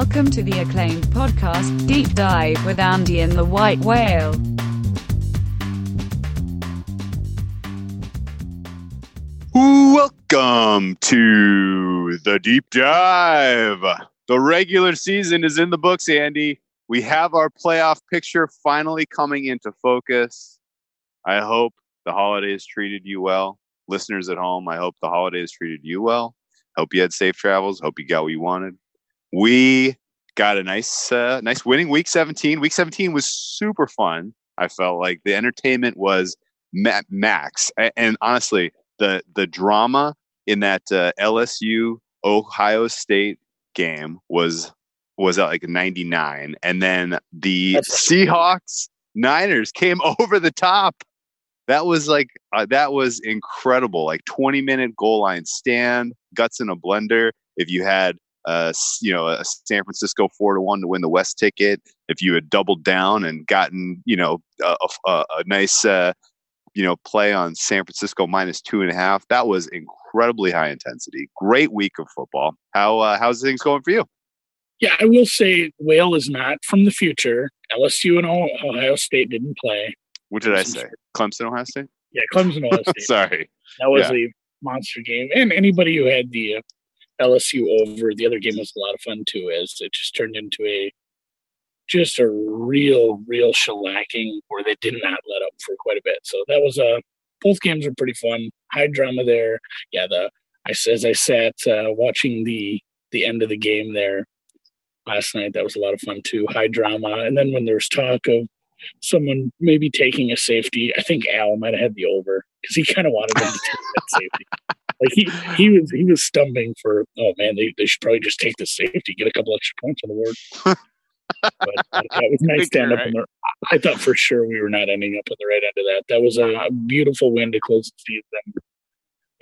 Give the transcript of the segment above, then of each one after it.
Welcome to the acclaimed podcast, Deep Dive with Andy and the White Whale. Welcome to the deep dive. The regular season is in the books, Andy. We have our playoff picture finally coming into focus. I hope the holidays treated you well. Listeners at home, I hope the holidays treated you well. Hope you had safe travels. Hope you got what you wanted. We got a nice, uh, nice winning week 17. Week 17 was super fun. I felt like the entertainment was ma- max. A- And honestly, the the drama in that uh, LSU Ohio State game was was at like 99 and then the That's- Seahawks Niners came over the top that was like uh, that was incredible like 20 minute goal line stand guts in a blender if you had uh you know a San Francisco 4 to 1 to win the west ticket if you had doubled down and gotten you know a, a, a nice uh you know, play on San Francisco minus two and a half. That was incredibly high intensity. Great week of football. How uh, how's things going for you? Yeah, I will say Whale is not from the future. LSU and Ohio State didn't play. What did I say? Clemson, Ohio State. Yeah, Clemson, Ohio State. Sorry. That was Yeah. a monster game. And anybody who had the uh, LSU over, the other game was a lot of fun too, as it just turned into a just a real, real shellacking where they did not let up for quite a bit. So that was a both games were pretty fun. High drama there. Yeah, the I as I sat uh, watching the the end of the game there last night, that was a lot of fun too. High drama, and then when there was talk of someone maybe taking a safety, I think Al might have had the over because he kind of wanted him to take that safety. Like he he was he was stumbling for oh man they, they should probably just take the safety get a couple extra points on the board. but it was nice think to end you're up in the. I thought for sure we were not ending up on the right end of that. That was a, a beautiful win to close the season.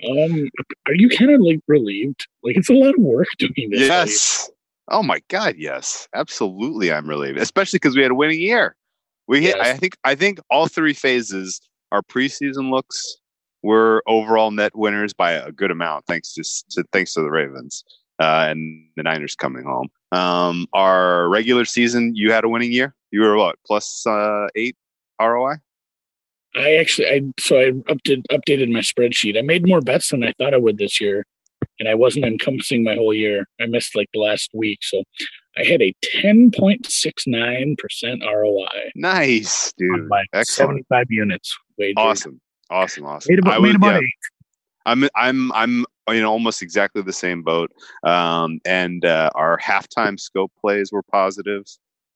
Um, are you kind of like relieved? Like it's a lot of work doing this. Yes. Oh my God, yes. Absolutely I'm relieved. Especially because we had a winning year. We hit Yes. I think I think all three phases, our preseason looks were overall net winners by a good amount, thanks to, to thanks to the Ravens. Uh, and the Niners coming home. Um, our regular season, you had a winning year. You were what plus uh, eight ROI? I actually, I so I updated updated my spreadsheet. I made more bets than I thought I would this year, and I wasn't encompassing my whole year. I missed like the last week, so I had a ten point six nine percent ROI Nice, on dude. my Excellent. seventy five units wagered. Awesome. Awesome. Awesome. Made about, I made about yeah. I'm I'm I'm in almost exactly the same boat. Um, and uh, our halftime scope plays were positive.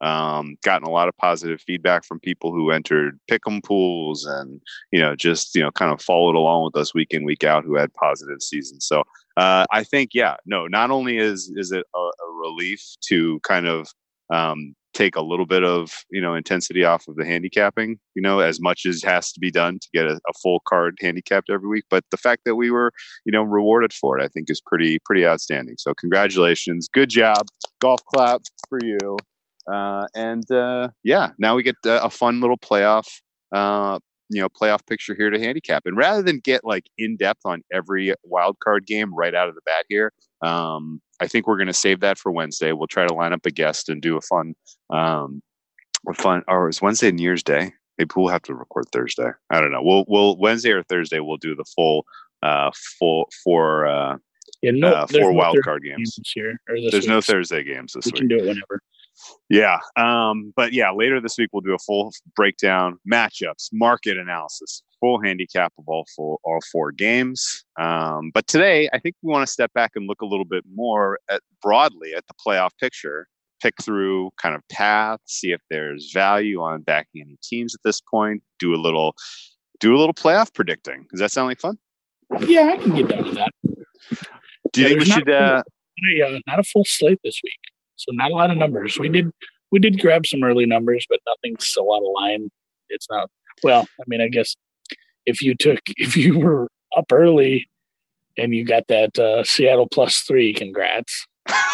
Um, gotten a lot of positive feedback from people who entered pick'em pools and you know just you know kind of followed along with us week in week out who had positive seasons. So uh, I think yeah, no, not only is is it a, a relief to kind of um, take a little bit of you know intensity off of the handicapping you know as much as has to be done to get a, a full card handicapped every week. But the fact that we were you know rewarded for it i think is pretty pretty outstanding. So congratulations. Good job. Golf clap for you. Uh, and uh, yeah now we get uh, a fun little playoff uh, you know playoff picture here to handicap. And rather than get like in depth on every wild card game right out of the bat here um, I think we're going to save that for Wednesday. We'll try to line up a guest and do a fun, um, a fun. Or is Wednesday and New Year's Day? Maybe we'll have to record Thursday. I don't know. We'll we'll Wednesday or Thursday we'll do the full, uh, full for uh, Yeah, no, uh, four no wild card games. this year. Or this There's no week, so Thursday games this We week. We can do it whenever. Yeah. Um, but yeah, later this week we'll do a full breakdown, matchups, market analysis, full handicap of all full all four games. Um, but today I think we want to step back and look a little bit more at broadly at the playoff picture, pick through kind of path, see if there's value on backing any teams at this point, do a little do a little playoff predicting. Does that sound like fun? Yeah, I can get down to that. Do you Yeah, think we should not- uh a, uh, not a full slate this week, so not a lot of numbers. We did we did grab some early numbers, but nothing's so out of line. It's not. Well, I mean, I guess if you took if you were up early and you got that uh, Seattle plus three, congrats.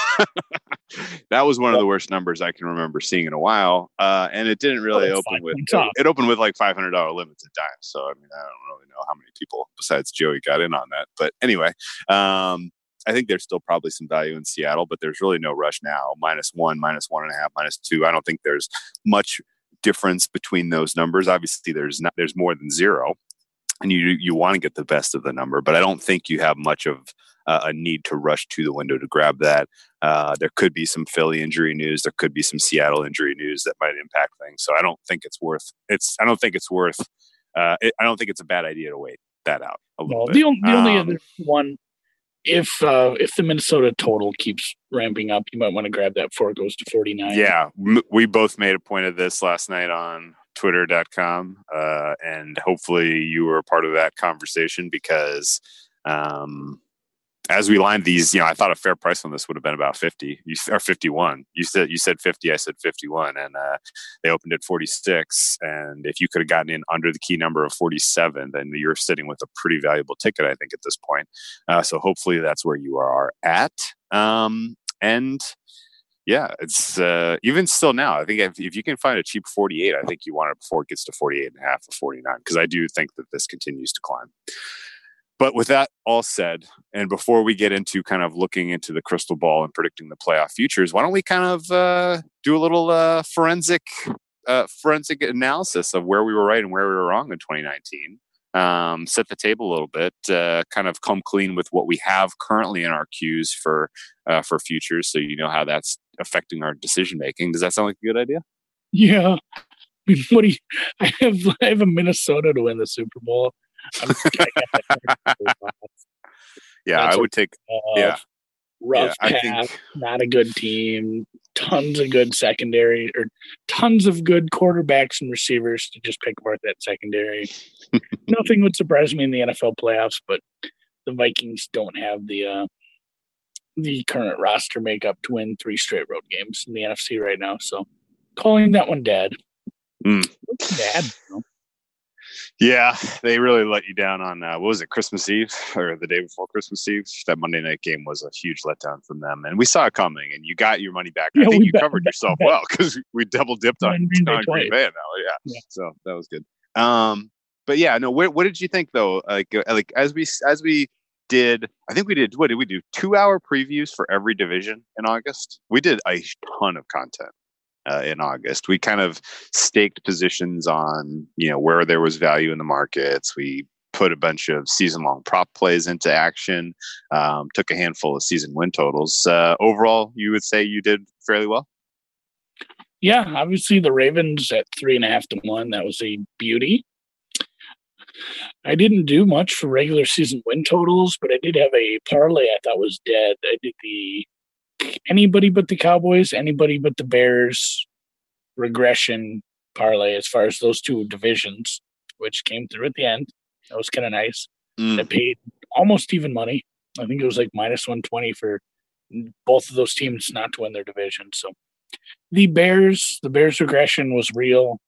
that was one of the worst numbers I can remember seeing in a while, uh, and it didn't really it's open with points off. it opened with like five hundred dollar limits at times. So I mean, I don't really know how many people besides Joey got in on that, but anyway, um, I think there's still probably some value in Seattle, but there's really no rush now. Minus one, minus one and a half, minus two. I don't think there's much difference between those numbers. Obviously, there's not there's more than zero, and you you want to get the best of the number, but I don't think you have much of uh, a need to rush to the window to grab that. Uh, there could be some Philly injury news. There could be some Seattle injury news that might impact things. So I don't think it's worth. It's I don't think it's worth. Uh, it, I don't think it's a bad idea to wait that out a little bit. The, only, the only Um, other one, if uh, if the Minnesota total keeps ramping up, you might want to grab that before it goes to forty nine. Yeah, we both made a point of this last night on twitter.com uh, and hopefully you were a part of that conversation because um, as we lined these you know i thought a fair price on this would have been about 50 you, or 51 you said you said 50 i said 51 and uh, they opened at 46 and if you could have gotten in under the key number of 47 then you're sitting with a pretty valuable ticket i think at this point uh, so hopefully that's where you are at um, and yeah, it's uh, even still now. I think if, if you can find a cheap 48, I think you want it before it gets to 48 and a half or 49, because I do think that this continues to climb. But with that all said, and before we get into kind of looking into the crystal ball and predicting the playoff futures, why don't we kind of uh, do a little uh, forensic uh, forensic analysis of where we were right and where we were wrong in 2019? Um, set the table a little bit, uh, kind of come clean with what we have currently in our queues for uh, for futures, so you know how that's affecting our decision making. Does that sound like a good idea? Yeah. What do you? I have I have a Minnesota to win the Super Bowl. I. Yeah, That's I would take. Yeah, rough yeah, I path, think. not a good team. Tons of good secondary or tons of good quarterbacks and receivers to just pick apart that secondary. Nothing would surprise me in the NFL playoffs, but the Vikings don't have the uh, the current roster makeup to win three straight road games in the NFC right now. So calling that one dead. Mm. Dad. you know? Yeah, they really let you down on uh, what was it, Christmas Eve or the day before Christmas Eve? That Monday night game was a huge letdown from them, and we saw it coming. And you got your money back. I think you bet- covered bet- yourself bet. well because we double dipped on, Green Bay on Green. Bay. Now, yeah. Yeah. so that was good. Um, but yeah, no. What, what did you think though? Like, uh, like as we as we did, I think we did. What did we do? Two hour previews for every division in August. We did a ton of content uh, in August. We kind of staked positions on you know where there was value in the markets. We put a bunch of season long prop plays into action. Um, took a handful of season win totals. Uh, overall, you would say you did fairly well. Yeah, obviously the Ravens at three and a half to one. That was a beauty. I didn't do much for regular season win totals, but I did have a parlay I thought was dead. I did the anybody but the Cowboys, anybody but the Bears regression parlay as far as those two divisions, which came through at the end. That was kind of nice. I paid almost even money. I think it was like minus 120 for both of those teams not to win their division. So the Bears, the Bears regression was real.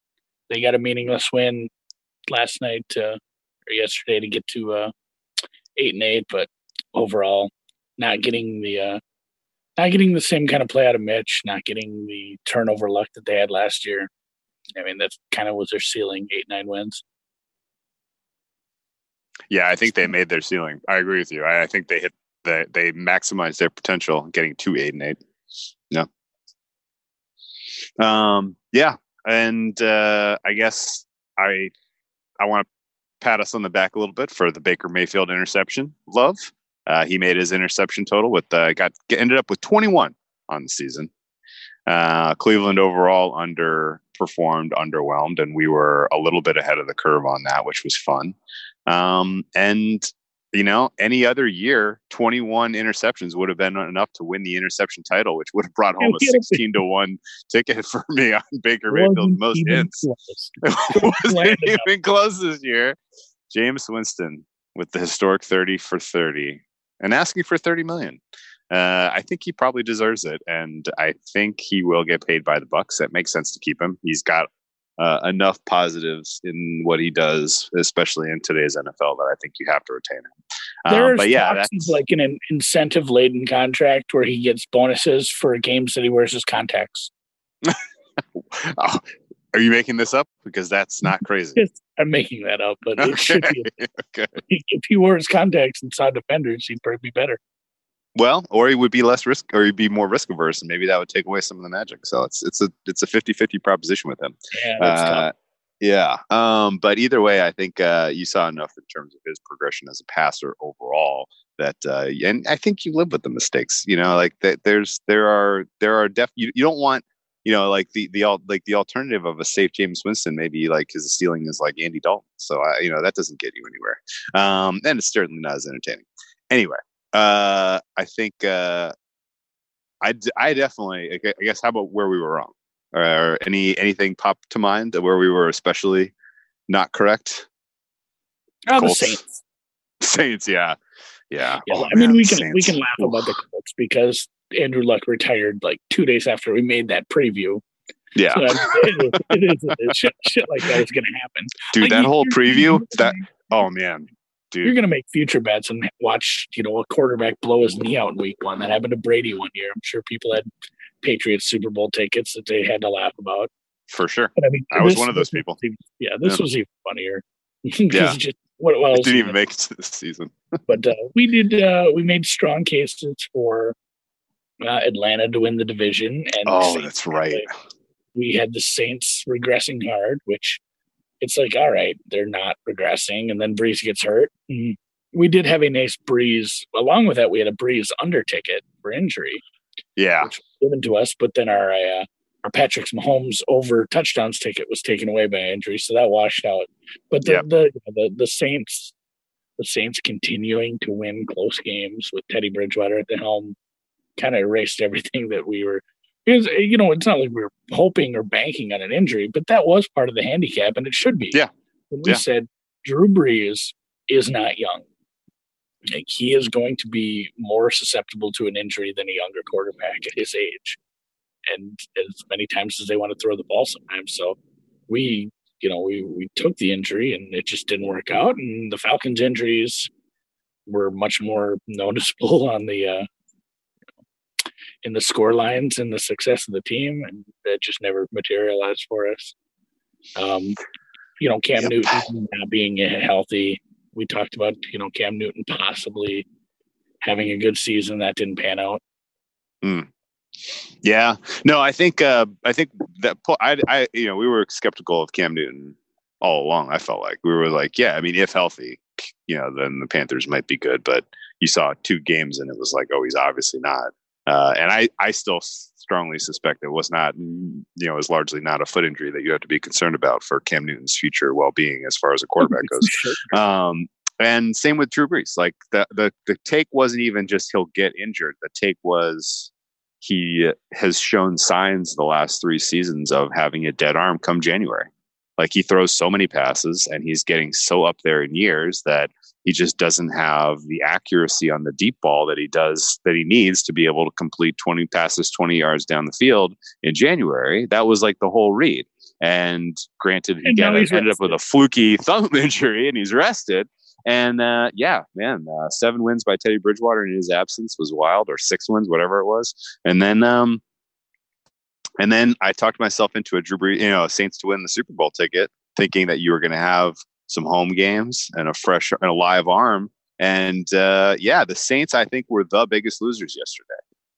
They got a meaningless win last night uh, or yesterday to get to uh, eight and eight, but overall, not getting the uh, not getting the same kind of play out of Mitch, not getting the turnover luck that they had last year. I mean, that kind of was their ceiling, eight nine wins. Yeah, I think they made their ceiling. I agree with you. I, I think they hit the they maximized their potential getting to eight and eight. Yeah. Um yeah. And uh I guess I I want to pat us on the back a little bit for the Baker Mayfield interception. Love. Uh he made his interception total with uh got ended up with 21 on the season. Uh Cleveland overall underperformed, underwhelmed, and we were a little bit ahead of the curve on that, which was fun. Um, and you know, any other year, 21 interceptions would have been enough to win the interception title, which would have brought home a 16 to 1 ticket for me on Baker Mayfield's most hits. It wasn't even close this year. Jameis Winston with the historic 30 for 30 and asking for 30 million. Uh, I think he probably deserves it, and I think he will get paid by the Bucs. That makes sense to keep him. He's got uh, enough positives in what he does, especially in today's NFL, that I think you have to retain him. Um, There's but yeah, that's like an incentive laden contract where he gets bonuses for games that he wears his contacts. Oh, are you making this up? Because that's not crazy. I'm making that up, but it should Okay. be. okay. If he wore his contacts and saw defenders, he'd probably be better. Well, or he would be less risk, or he'd be more risk averse, and maybe that would take away some of the magic. So it's it's a it's a 50-50 proposition with him. Yeah, Uh, yeah. Um, but either way, I think uh, you saw enough in terms of his progression as a passer overall that, uh, and I think you live with the mistakes. You know, like that. There's there are there are def. You, you don't want you know like the the al- like the alternative of a safe Jameis Winston. Maybe like his ceiling is like Andy Dalton. So I you know that doesn't get you anywhere. Um, and it's certainly not as entertaining. Anyway, uh, I think uh, I d- I definitely I gue- I guess how about where we were wrong or any anything pop to mind where we were especially not correct? Oh, the Saints. Saints, yeah, yeah. Yeah, Oh, I mean, we can we can laugh about the Colts because Andrew Luck retired like two days after we made that preview. Yeah, So, I mean, it is, it is, it is shit, shit like that is going to happen. dude, Like, that whole preview. That oh man, dude, You're going to make future bets and watch, you know, a quarterback blow his knee out in week one. That happened to Brady one year. I'm sure people had Patriots Super Bowl tickets that they had to laugh about. For sure. But I mean, I was one of those people. even- yeah, this Yeah. was even funnier. Yeah. just what, what didn't even make it to this season. but uh, we did uh, we made strong cases for uh, Atlanta to win the division and Oh, that's right. we had the Saints regressing hard which it's like all right they're not regressing and then Brees gets hurt Mm. we did have a nice Brees along with that we had a Brees under ticket for injury Yeah, given to us but then our uh, our Patrick Mahomes over touchdowns ticket was taken away by injury so that washed out but the Yep. the, the the Saints the Saints continuing to win close games with Teddy Bridgewater at the helm kind of erased everything that we were. Because you know, it's not like we were hoping or banking on an injury, but that was part of the handicap, and it should be. Yeah. When we Yeah. said Drew Brees is not young, like he is going to be more susceptible to an injury than a younger quarterback at his age, and as many times as they want to throw the ball, sometimes. So we you know, we we took the injury and it just didn't work out. And the Falcons' injuries were much more noticeable on the uh, in the score lines and the success of the team, and that just never materialized for us. Um, you know, Cam Yep. Newton not being healthy. We talked about you know Cam Newton possibly having a good season that didn't pan out. yeah. No, I think uh, I think that I, I you know we were skeptical of Cam Newton all along. I felt like we were like, yeah, I mean, if healthy, you know, then the Panthers might be good. But you saw two games and it was like, oh, he's obviously not. Uh, and I, I still strongly suspect it was not, you know, is largely not a foot injury that you have to be concerned about for Cam Newton's future well-being as far as a quarterback goes. Um, and same with Drew Brees. Like the, the the take wasn't even just he'll get injured. The take was he has shown signs the last three seasons of having a dead arm come January. Like he throws so many passes and he's getting so up there in years that he just doesn't have the accuracy on the deep ball that he does that he needs to be able to complete 20 passes 20 yards down the field in January. That was like the whole read. And granted, he And got, ended up with a fluky thumb injury and he's rested. And uh, yeah, man, uh, seven wins by Teddy Bridgewater in his absence was wild, or six wins, whatever it was. And then, um, and then I talked myself into a Drew Brees, you know, Saints to win the Super Bowl ticket, thinking that you were going to have some home games and a fresh and a live arm. And uh, yeah, the Saints, I think, were the biggest losers yesterday.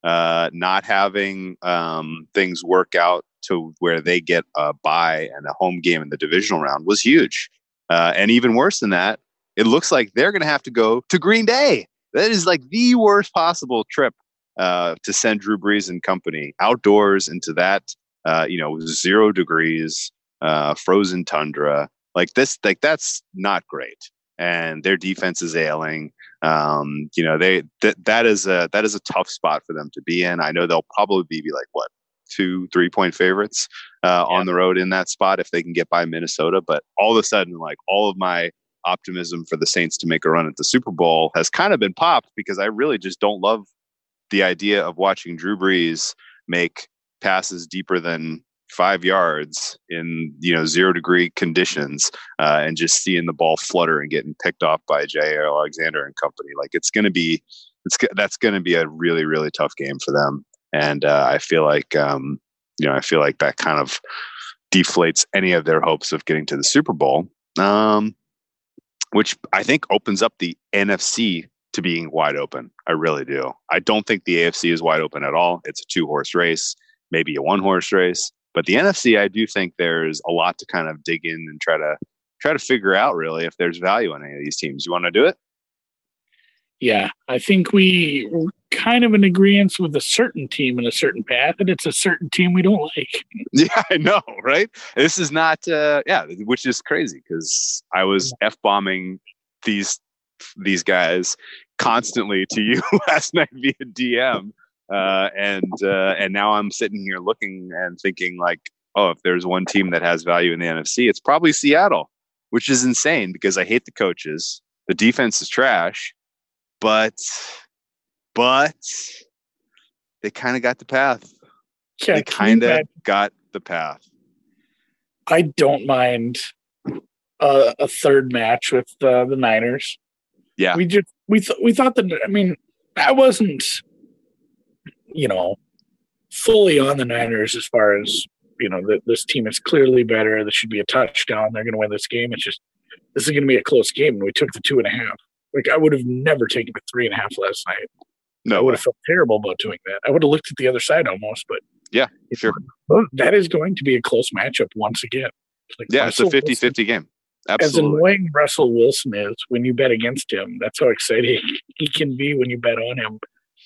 Uh, not having um, things work out to where they get a bye and a home game in the divisional round was huge. Uh, and even worse than that, it looks like they're going to have to go to Green Bay. That is like the worst possible trip uh, to send Drew Brees and company outdoors into that, uh, you know, zero degrees, uh, frozen tundra. Like this, like that's not great. And their defense is ailing. Um, you know, they that that is a that is a tough spot for them to be in. I know they'll probably be, be like what two, three point favorites uh, Yeah. on the road in that spot if they can get by Minnesota. But all of a sudden, like all of my optimism for the Saints to make a run at the Super Bowl has kind of been popped because I really just don't love the idea of watching Drew Brees make passes deeper than five yards in you know zero degree conditions uh, and just seeing the ball flutter and getting picked off by Jaire Alexander and company. Like it's going to be, it's that's going to be a really really tough game for them. And uh, I feel like um, you know I feel like that kind of deflates any of their hopes of getting to the Super Bowl. Um, which I think opens up the NFC to being wide open. I really do. I don't think the AFC is wide open at all. It's a two horse race, maybe a one horse race. But the NFC, I do think there's a lot to kind of dig in and try to try to figure out really if there's value in any of these teams. You want to do it? Yeah, I think we we're kind of in agreement with a certain team and a certain path, and it's a certain team we don't like. Yeah, I know, right? This is not, uh, yeah, which is crazy because I was f bombing these these guys constantly to you last night via DM, uh, and uh, and now I'm sitting here looking and thinking like, oh, if there's one team that has value in the NFC, it's probably Seattle, which is insane because I hate the coaches. The defense is trash, but but they kind of got the path. Yeah, they kind of got the path. I don't mind uh, a third match with uh, the Niners. Yeah. we just we th- we thought that. I mean, I wasn't, you know, fully on the Niners as far as you know that this team is clearly better. This should be a touchdown. They're going to win this game. It's just this is going to be a close game, and we took the two and a half. Like I would have never taken the three and a half last night. No, I would have felt terrible about doing that. I would have looked at the other side almost, but Yeah, sure. that is going to be a close matchup once again. Like yeah, it's a Russell 50 Wilson- 50 game. Absolutely. As annoying Russell Wilson is when you bet against him, that's how exciting he can be when you bet on him.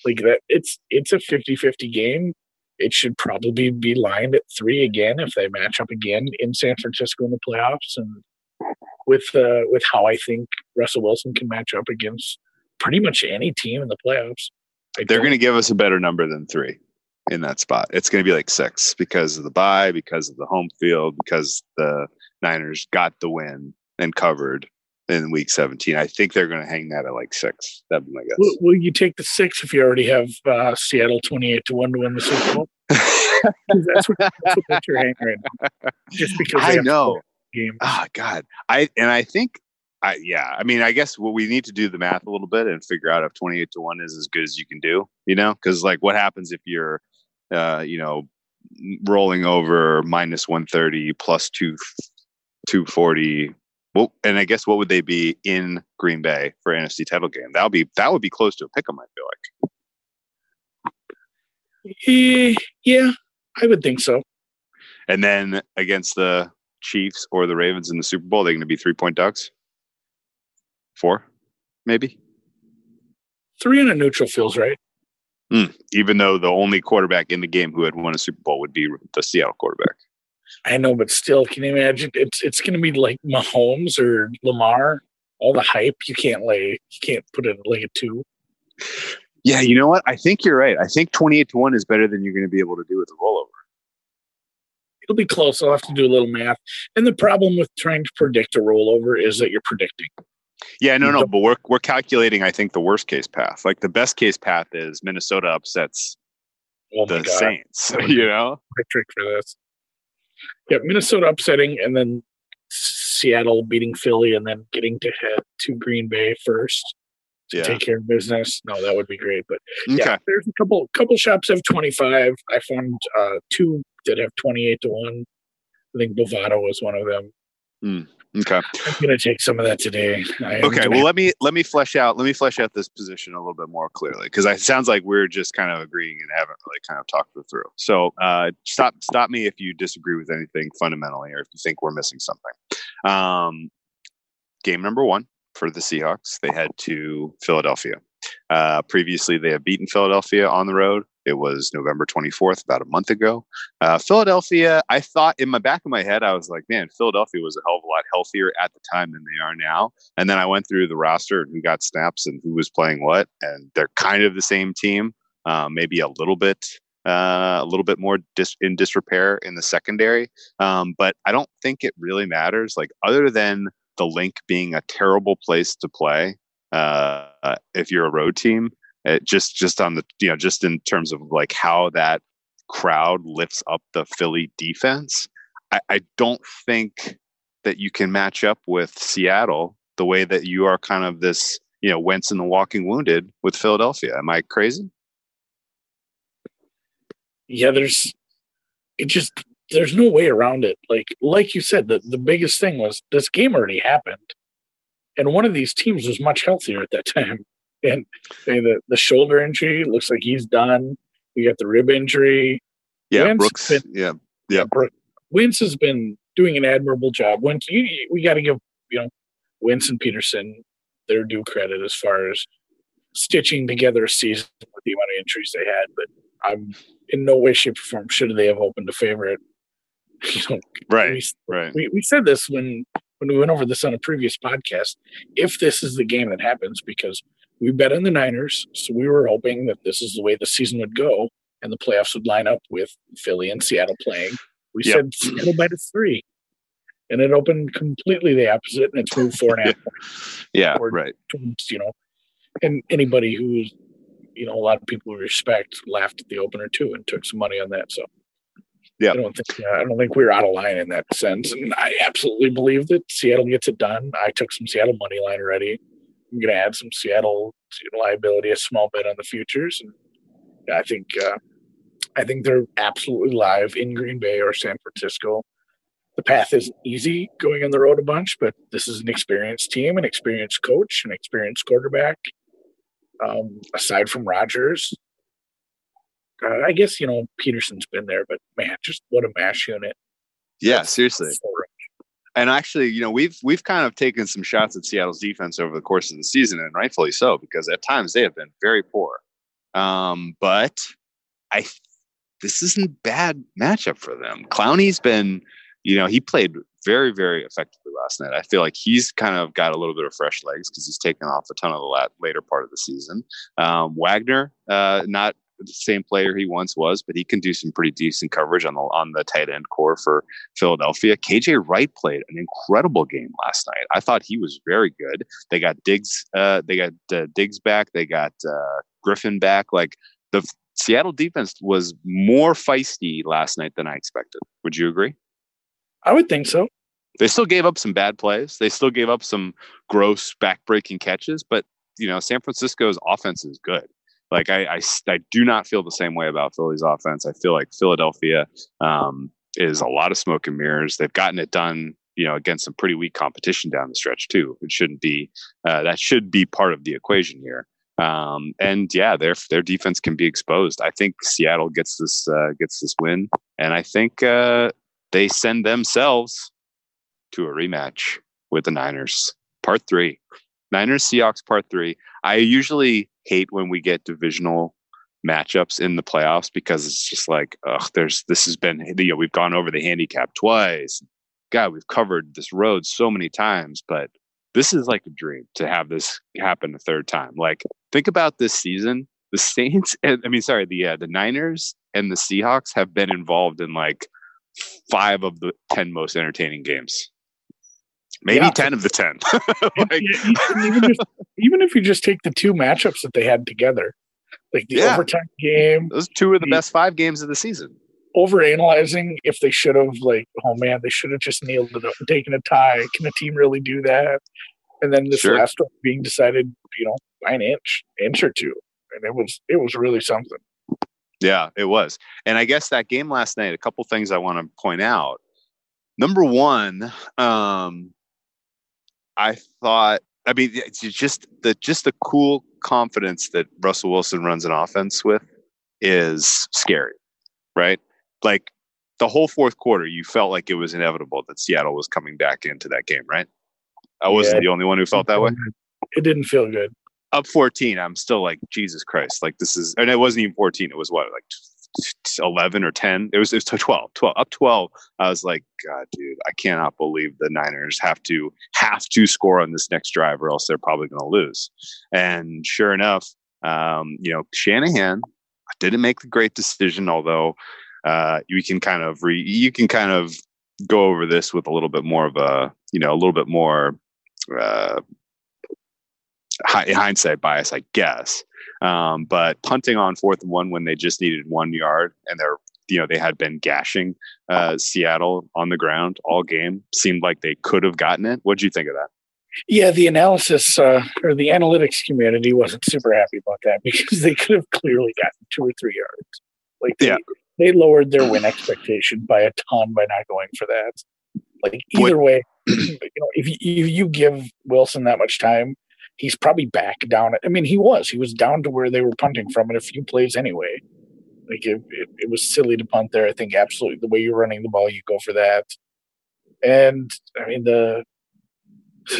Like that, it's it's a 50-50 game. It should probably be lined at three again if they match up again in San Francisco in the playoffs, and with uh, with how I think Russell Wilson can match up against pretty much any team in the playoffs. I They're going to give us a better number than three in that spot. It's going to be like six because of the bye, because of the home field, because the Niners got the win and covered in week 17. I think they're going to hang that at like six. That'd be my guess. Will, will you take the six if you already have uh, Seattle twenty-eight to one to win the Super Bowl? that's what, that's what you're hanging right now. Just because I know. game. Oh God. I and I think I yeah, I mean I guess what we need to do the math a little bit and figure out if 28 to 1 is as good as you can do, you know? Cuz like what happens if you're uh, you know, rolling over minus 130 plus 2 240 well, and I guess what would they be in Green Bay for NFC title game? That would be that would be close to a pick 'em, I feel like. Eh, yeah, I would think so. And then against the Chiefs or the Ravens in the Super Bowl, they're going to be three point ducks. Four, maybe. Three in a neutral feels right. even though the only quarterback in the game who had won a Super Bowl would be the Seattle quarterback. I know, but still, can you imagine? It's it's going to be like Mahomes or Lamar. All the hype you can't lay. You can't put it like a two. Yeah, you know what? I think you're right. I think 28 to 1 is better than you're going to be able to do with a rollover. It'll be close. I'll have to do a little math. And the problem with trying to predict a rollover is that you're predicting. Yeah, no, no, but we're we're calculating I think the worst case path. Like the best case path is Minnesota upsets Oh the god, Saints, you know? trick for this. Yeah, Minnesota upsetting, and then Seattle beating Philly, and then getting to head to Green Bay first to Yeah. take care of business. No, that would be great. But Okay. yeah, there's a couple couple shops have 25. I found uh, two that have 28 to one. I think Bovado was one of them. Okay. I'm gonna take some of that today. Okay. gonna- Well, let me let me flesh out let me flesh out this position a little bit more clearly because it sounds like we're just kind of agreeing and haven't really kind of talked it through. So uh, stop stop me if you disagree with anything fundamentally or if you think we're missing something. Um, game number one for the Seahawks, they head to Philadelphia. Uh, previously, they have beaten Philadelphia on the road. It was November 24th, about a month ago. Uh, Philadelphia, I thought in my back of my head, I was like, man, Philadelphia was a hell of a lot healthier at the time than they are now. And then I went through the roster and who got snaps and who was playing what, and they're kind of the same team, uh, maybe a little bit. Uh, a little bit more dis- in disrepair in the secondary, um, but I don't think it really matters. Like other than the Linc being a terrible place to play, uh, if you're a road team, it just just on the you know just in terms of like how that crowd lifts up the Philly defense. I, I don't think that you can match up with Seattle the way that you are kind of this, you know, Wentz and the walking wounded with Philadelphia. Am I crazy? yeah, there's it just there's no way around it. Like like you said, the, the biggest thing was this game already happened. And one of these teams was much healthier at that time. And the the shoulder injury looks like he's done. You got the rib injury. Yeah, Wentz Brooks. been- yeah, Yeah. Wentz has been doing an admirable job. Wentz, you, you- we got to give you know Wentz and Pederson their due credit as far as stitching together a season with the amount of injuries they had. But I'm in no way, shape, or form should they have opened a favorite. You know, right, we, right. we, we said this when when we went over this on a previous podcast. If this is the game that happens, because we bet on the Niners, so we were hoping that this is the way the season would go, and the playoffs would line up with Philly and Seattle playing. We Yep. said Seattle minus three, and it opened completely the opposite, and it's moved four and a half Yeah, Or- right. points. You know, and anybody who's you know a lot of people we respect laughed at the opener too and took some money on that. So. Yeah. I don't think uh, I don't think we're out of line in that sense, and I absolutely believe that Seattle gets it done. I took some Seattle money line already. I'm going to add some Seattle liability, a small bet on the futures, and I think uh, I think they're absolutely live in Green Bay or San Francisco. The path isn't easy going on the road a bunch, but this is an experienced team, an experienced coach, an experienced quarterback. Um, aside from Rodgers, uh, I guess you know Pederson's been there, but man, just what a mash unit! Yeah, seriously. For- And actually, you know, we've we've kind of taken some shots at Seattle's defense over the course of the season, and rightfully so, because at times they have been very poor. Um, but I this isn't bad matchup for them. Clowney's been, you know, he played very, very effectively last night. I feel like he's kind of got a little bit of fresh legs because he's taken off a ton of the lat- later part of the season. Um, Wagner, uh, not the same player he once was, but he can do some pretty decent coverage on the on the tight end corps for Philadelphia. KJ Wright played an incredible game last night. I thought he was very good. They got Diggs, uh, they got uh, Diggs back. They got uh, Griffin back. Like the Seattle defense was more feisty last night than I expected. Would you agree? I would think so. They still gave up some bad plays. They still gave up some gross backbreaking catches, but you know, San Francisco's offense is good. Like I, I, I do not feel the same way about Philly's offense. I feel like Philadelphia um, is a lot of smoke and mirrors. They've gotten it done, you know, against some pretty weak competition down the stretch too. It shouldn't be uh, that should be part of the equation here. Um, and yeah, their their defense can be exposed. I think Seattle gets this uh, gets this win, and I think uh, they send themselves to a rematch with the Niners. Part three. Niners Seahawks part three. I usually hate when we get divisional matchups in the playoffs because it's just like, ugh, there's this has been you know, we've gone over the handicap twice. God, we've covered this road so many times, but this is like a dream to have this happen a third time. Like, think about this season. The Saints, and, I mean, sorry, the uh, the Niners and the Seahawks have been involved in like five of the ten most entertaining games. Maybe Yeah. ten of the ten. like, even, just, even if you just take the two matchups that they had together, like the Yeah. overtime game, those two are the The- best five games of the season. over analyzing if they should have like, oh man, they should have just nailed it up and taken a tie. Can a team really do that? And then this Sure. last one being decided, you know, by an inch, inch or two, and it was it was really something. Yeah, it was. And I guess that game last night, a couple things I want to point out. Number one, um, I thought, I mean, it's just the just the cool confidence that Russell Wilson runs an offense with is scary, right? Like the whole fourth quarter, you felt like it was inevitable that Seattle was coming back into that game, right? I wasn't Yeah. the only one who felt that way. It didn't feel good. Up 14, I'm still like, Jesus Christ. Like, this is, and it wasn't even 14. It was what, like 11 or 10? It was, it was 12, 12, up 12. I was like, God, dude, I cannot believe the Niners have to, have to score on this next drive or else they're probably going to lose. And sure enough, um, you know, Shanahan didn't make the great decision, although uh, you can kind of re, you can kind of go over this with a little bit more of a, you know, a little bit more, uh, hindsight bias, I guess. Um, but punting on fourth and one when they just needed one yard and they're, you know, they had been gashing uh, Seattle on the ground all game seemed like they could have gotten it. What'd you think of that? Yeah, the analysis uh, or the analytics community wasn't super happy about that because they could have clearly gotten two or three yards. Like they, Yeah. they lowered their win expectation by a ton by not going for that. Like What- either way, you know, if you, if you give Wilson that much time, he's probably back down. I mean, he was. He was down to where they were punting from in a few plays anyway. Like it, it, it was silly to punt there. I think absolutely the way you're running the ball, you go for that. And I mean the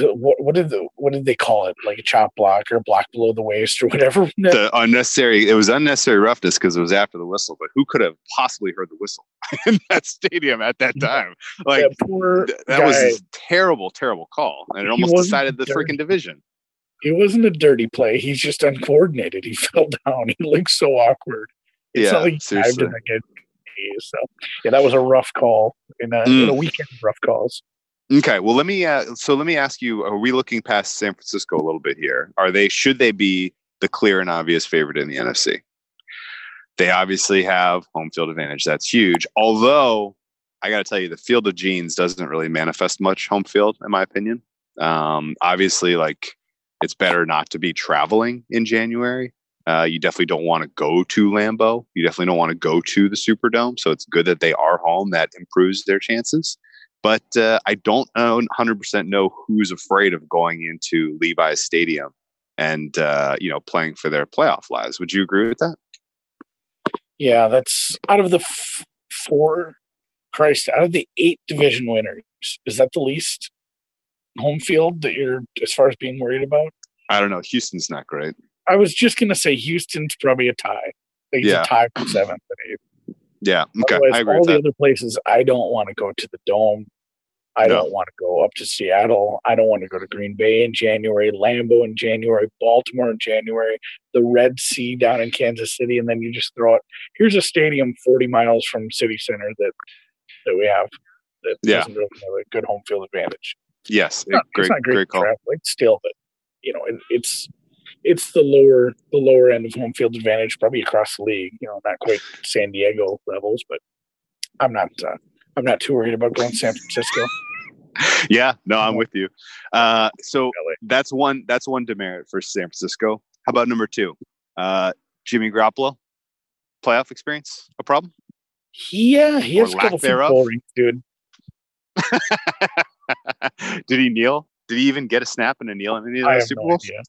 what, what did the, what did they call it? Like a chop block or block below the waist or whatever. The unnecessary. It was unnecessary roughness because it was after the whistle. But who could have possibly heard the whistle in that stadium at that time? Like that that was a terrible, terrible call, and it almost decided the freaking division. It wasn't a dirty play. He's just uncoordinated. He fell down. He looked so awkward. It's Yeah, not like he seriously. So yeah, that was a rough call in a, in a Mm. weekend rough calls. Okay, well let me uh, so let me ask you: Are we looking past San Francisco a little bit here? Are they should they be the clear and obvious favorite in the NFC? They obviously have home field advantage. That's huge. Although I got to tell you, the Field of Jeans doesn't really manifest much home field, in my opinion. Um, obviously, like it's better not to be traveling in January. Uh, you definitely don't want to go to Lambeau. You definitely don't want to go to the Superdome. So it's good that they are home. That improves their chances but uh, I don't know 100% know who's afraid of going into Levi's Stadium and uh, you know playing for their playoff lives. Would you agree with that? Yeah, that's out of the f- four, Christ, out of the eight division winners, is that the least home field that you're as far as being worried about? I don't know. Houston's not great. I was just gonna say Houston's probably a tie. Like, Yeah. a tie for seventh and eighth. Yeah, okay, Otherwise, I agree all with the that. other places, I don't want to go to the Dome. I No. don't want to go up to Seattle. I don't want to go to Green Bay in January, Lambeau in January, Baltimore in January, the Red Sea down in Kansas City, and then you just throw it. Here's a stadium 40 miles from city center that that we have that Yeah. doesn't really have a good home field advantage. Yes, It's not, great, it's not great, great call. traffic still, but you know, it, it's it's the lower the lower end of home field advantage, probably across the league. You know, not quite San Diego levels, but I'm not uh, I'm not too worried about going to San Francisco. Yeah, no, I'm with you. Uh, so that's one. That's one demerit for San Francisco. How about number two? Uh, Jimmy Garoppolo, playoff experience, a problem? Yeah, he Or has a couple thereof. Bowl dude. Did he kneel? Did he even get a snap and a kneel in any of those Super no Bowls? idea.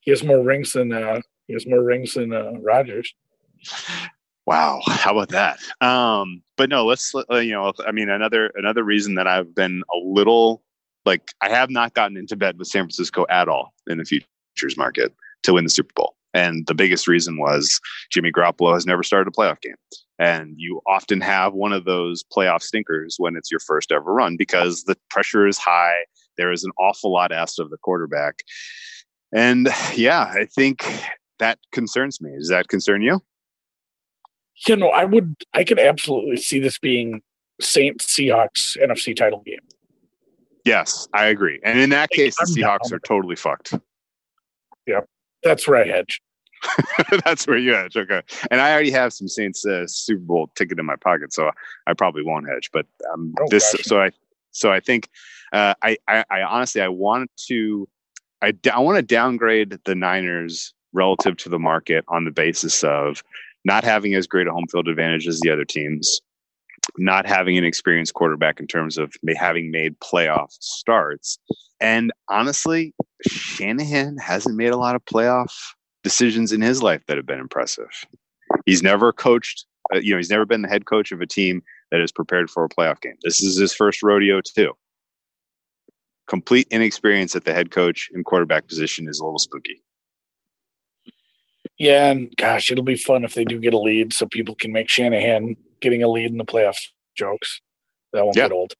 He has more rings than uh, he has more rings than uh, Rodgers. Wow, how about that? Um, but no, let's uh, you know, I mean, another another reason that I've been a little like I have not gotten into bed with San Francisco at all in the futures market to win the Super Bowl, and the biggest reason was Jimmy Garoppolo has never started a playoff game, and you often have one of those playoff stinkers when it's your first ever run because the pressure is high. There is an awful lot asked of the quarterback, and yeah, I think that concerns me. Does that concern you? You know, I would I could absolutely see this being Saints Seahawks NFC title game. Yes, I agree. And in that case, the Seahawks are totally fucked. That's where I hedge. That's where you hedge. Okay. And I already have some Saints uh, Super Bowl ticket in my pocket, so I probably won't hedge. But um, Oh, this, gosh. so I, so I think, uh, I, I, I honestly, I want to, I, I want to downgrade the Niners relative to the market on the basis of not having as great a home field advantage as the other teams, not having an experienced quarterback in terms of having made playoff starts. And honestly, Shanahan hasn't made a lot of playoff decisions in his life that have been impressive. He's never coached, uh, you know, he's never been the head coach of a team that is prepared for a playoff game. This is his first rodeo, too. Complete inexperience at the head coach and quarterback position is a little spooky. Yeah, and gosh, it'll be fun if they do get a lead, so people can make Shanahan getting a lead in the playoffs jokes. That won't Yeah. get old.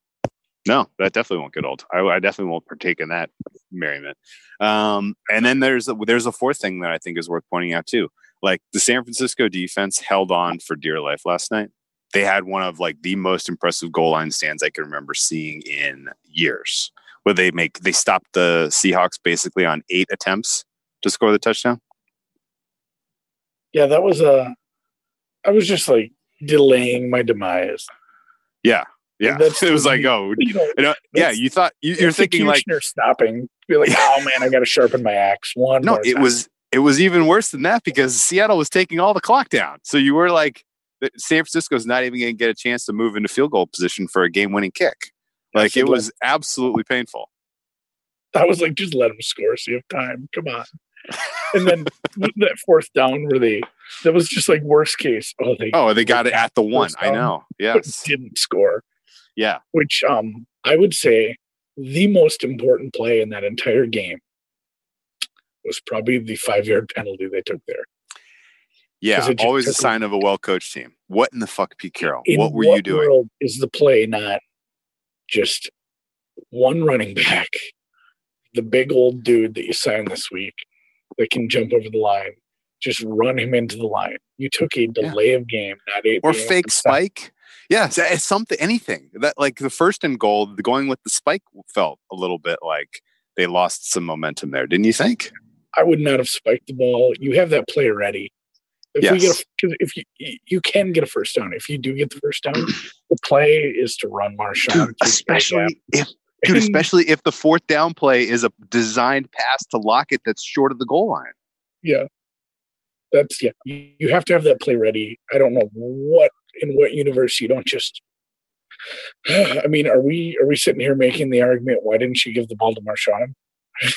No, that definitely won't get old. I, I definitely won't partake in that merriment. Um, and then there's a, there's a fourth thing that I think is worth pointing out too. Like the San Francisco defense held on for dear life last night. They had one of like the most impressive goal line stands I can remember seeing in years. Where they make they stopped the Seahawks basically on eight attempts to score the touchdown. Yeah, that was a. I was just like delaying my demise. Yeah, yeah. That's- it was like oh, You know, you uh, know, yeah. You thought you, you're thinking like stopping. Be like, oh man, I got to sharpen my axe. One. No, it time." was it was even worse than that because Seattle was taking all the clock down. So you were like, the- San Francisco's not even going to get a chance to move into field goal position for a game winning kick. Like it was absolutely painful. I was like, just let him score, so you have time. Come on. And then that fourth down where they that was just like worst case. Oh, they oh they got it at the one. I know. Yes. Didn't score. Yeah. Which um I would say the most important play in that entire game was probably the five yard penalty they took there. Yeah, always a sign of a well coached team. What in the fuck, Pete Carroll? what were what you doing? is the play not just one running back, the big old dude that you signed this week that can jump over the line? Just run him into the line. You took a delay yeah. of game, not a or fake spike. Yeah, it's something, anything that like the first and goal, the going with the spike felt a little bit like they lost some momentum there, didn't you think? I would not have spiked the ball. You have that play ready. If yes. we get a, if you you can get a first down. If you do get the first down, the play is to run Marshawn, dude, especially if dude, especially if the fourth down play is a designed pass to Lockett that's short of the goal line. Yeah, that's yeah. You, you have to have that play ready. I don't know what in what universe you don't just. I mean, are we are we sitting here making the argument? Why didn't she give the ball to Marshawn?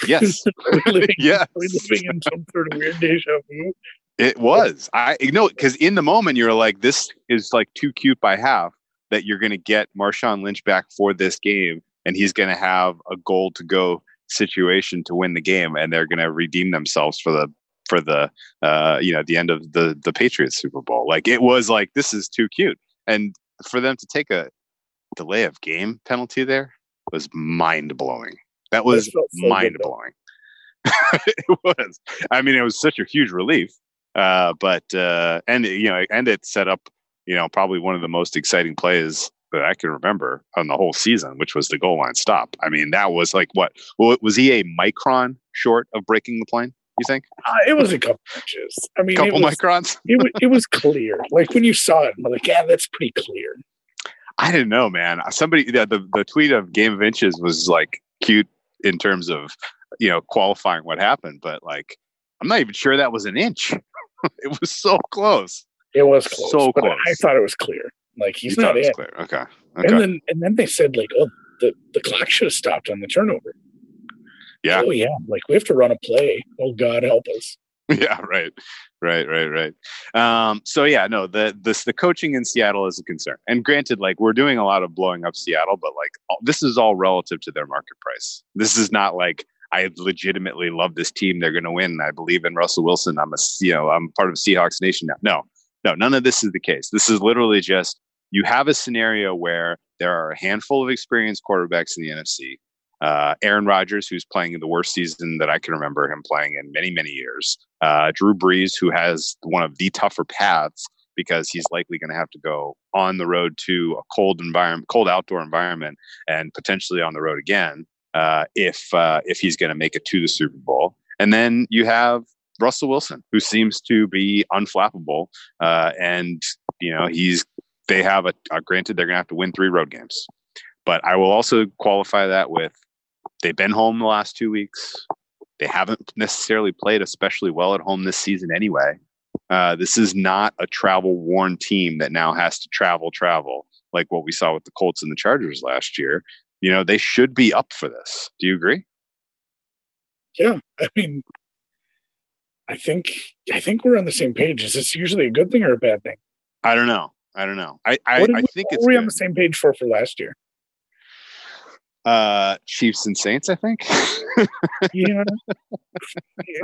Yes. living, yes. living in some sort of weird deja vu. It was. I you know because in the moment you're like, this is like too cute by half that you're going to get Marshawn Lynch back for this game, and he's going to have a goal to go situation to win the game, and they're going to redeem themselves for the for the uh, you know the end of the the Patriots Super Bowl. Like it was like this is too cute, and for them to take a delay of game penalty there was mind blowing. That was so mind blowing. it was. I mean, it was such a huge relief. Uh, but uh, and you know, and it set up you know probably one of the most exciting plays that I can remember on the whole season, which was the goal line stop. I mean, that was like what? Well, was he a micron short of breaking the plane? You think? Uh, it was a couple inches. I mean, couple it was, microns. it, was, it was clear. Like when you saw it, I'm like, yeah, that's pretty clear. I didn't know, man. Somebody the, the the tweet of game of inches was like cute in terms of you know qualifying what happened, but like I'm not even sure that was an inch. it was so close. It was close, so close. I thought it was clear. Like he's you not in. Clear. Okay. okay. And then and then they said like, oh, the the clock should have stopped on the turnover. Yeah. Oh yeah. Like we have to run a play. Oh God, help us. Yeah. Right. Right. Right. Right. Um, so yeah, no, the this the coaching in Seattle is a concern. And granted, like we're doing a lot of blowing up Seattle, but like all, this is all relative to their market price. This is not like I legitimately love this team. They're going to win. I believe in Russell Wilson. I'm a, you know, I'm part of Seahawks Nation now. No, no, none of this is the case. This is literally just you have a scenario where there are a handful of experienced quarterbacks in the NFC. Uh, Aaron Rodgers, who's playing the worst season that I can remember him playing in many, many years. Uh, Drew Brees, who has one of the tougher paths because he's likely going to have to go on the road to a cold environment, cold outdoor environment, and potentially on the road again uh, if uh, if he's going to make it to the Super Bowl. And then you have Russell Wilson, who seems to be unflappable, uh, and you know he's they have a, a granted they're going to have to win three road games, but I will also qualify that with they've been home the last two weeks. They haven't necessarily played especially well at home this season anyway. Uh, this is not a travel worn team that now has to travel travel like what we saw with the Colts and the Chargers last year you know, they should be up for this. Do you agree? Yeah. I mean, I think I think we're on the same page. Is this usually a good thing or a bad thing? I don't know. I don't know. I I, I think it's. Were we on the same page for for last year? Uh, Chiefs and Saints, I think. yeah,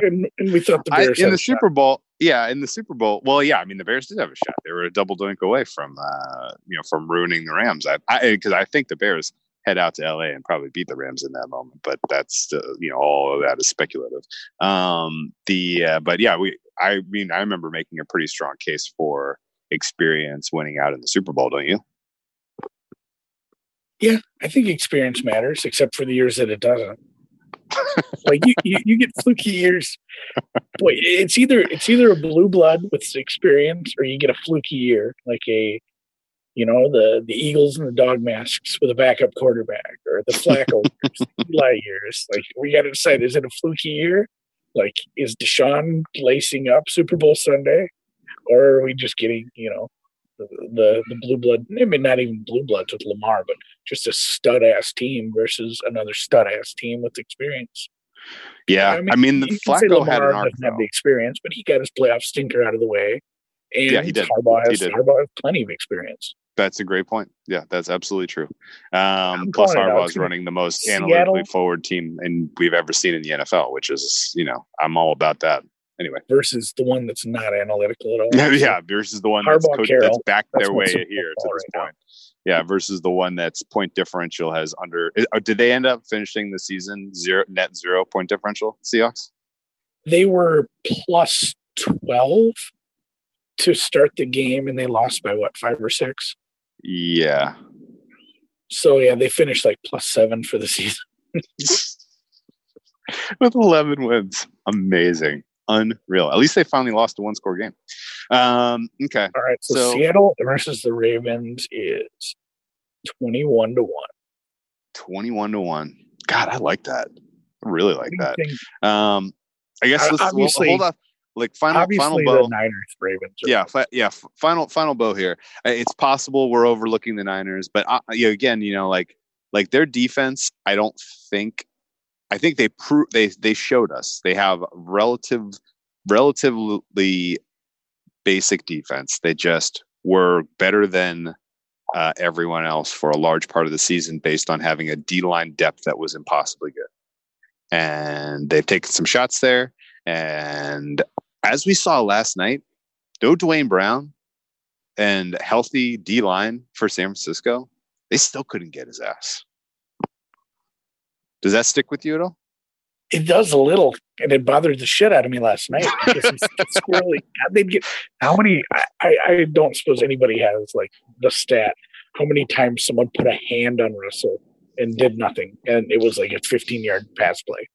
and, and, we thought the Bears I, in the Super Bowl. Yeah, in the Super Bowl. Well, yeah, I mean the Bears did have a shot. They were a double doink away from, uh, you know, from ruining the Rams. I because I, I think the Bears head out to LA and probably beat the Rams in that moment. But that's uh, you know all of that is speculative. Um, the uh, but yeah, we I mean I remember making a pretty strong case for experience winning out in the Super Bowl, don't you? Yeah, I think experience matters, except for the years that it doesn't. like you, you, you, get fluky years. Boy, it's either it's either a blue blood with experience, or you get a fluky year, like a you know, the the Eagles and the dog masks with a backup quarterback, or the Flacco years, Eli years. Like we got to decide: is it a fluky year? Like is Deshaun lacing up Super Bowl Sunday, or are we just getting you know the the, blue blood, maybe not even blue bloods with Lamar, but just a stud ass team versus another stud ass team with experience. Yeah, I mean, I mean the Flacco had an arc. Doesn't have the experience, but he got his playoff stinker out of the way. And yeah, he did. Harbaugh has, he did. Harbaugh has plenty of experience. That's a great point. Yeah, that's absolutely true. Um, plus, Harbaugh is running the most Seattle. analytically forward team and we've ever seen in the NFL, which is, you know, I'm all about that. Anyway, versus the one that's not analytical at all. Yeah, yeah. Versus the one that's, coach, that's back their way here to this right point. Now. Yeah, versus the one that's point differential has under. Uh, did they end up finishing the season zero net zero point differential? Seahawks. They were plus twelve to start the game, and they lost by what five or six. Yeah. So yeah, they finished like plus seven for the season. With eleven wins, amazing, unreal. At least they finally lost a one-score game. Um, okay. All right. So, so Seattle versus the Ravens is twenty-one to one. Twenty-one to one. God, I like that. I really like that. Um, I guess let's obviously, hold off like final Obviously final bow. The Niners, Ravens. Yeah, fi- yeah. Final final bow here. It's possible we're overlooking the Niners, but uh, you know, again, you know, like like their defense. I don't think. I think they pro- they they showed us they have relative relatively basic defense. They just were better than uh, everyone else for a large part of the season based on having a D line depth that was impossibly good. And they've taken some shots there. And as we saw last night, no Duane Brown and healthy D line for San Francisco, they still couldn't get his ass. Does that stick with you at all? It does a little, and it bothered the shit out of me last night. squirrely. They'd get how many? I, I don't suppose anybody has like the stat. How many times someone put a hand on Russell and did nothing, and it was like a 15 yard pass play.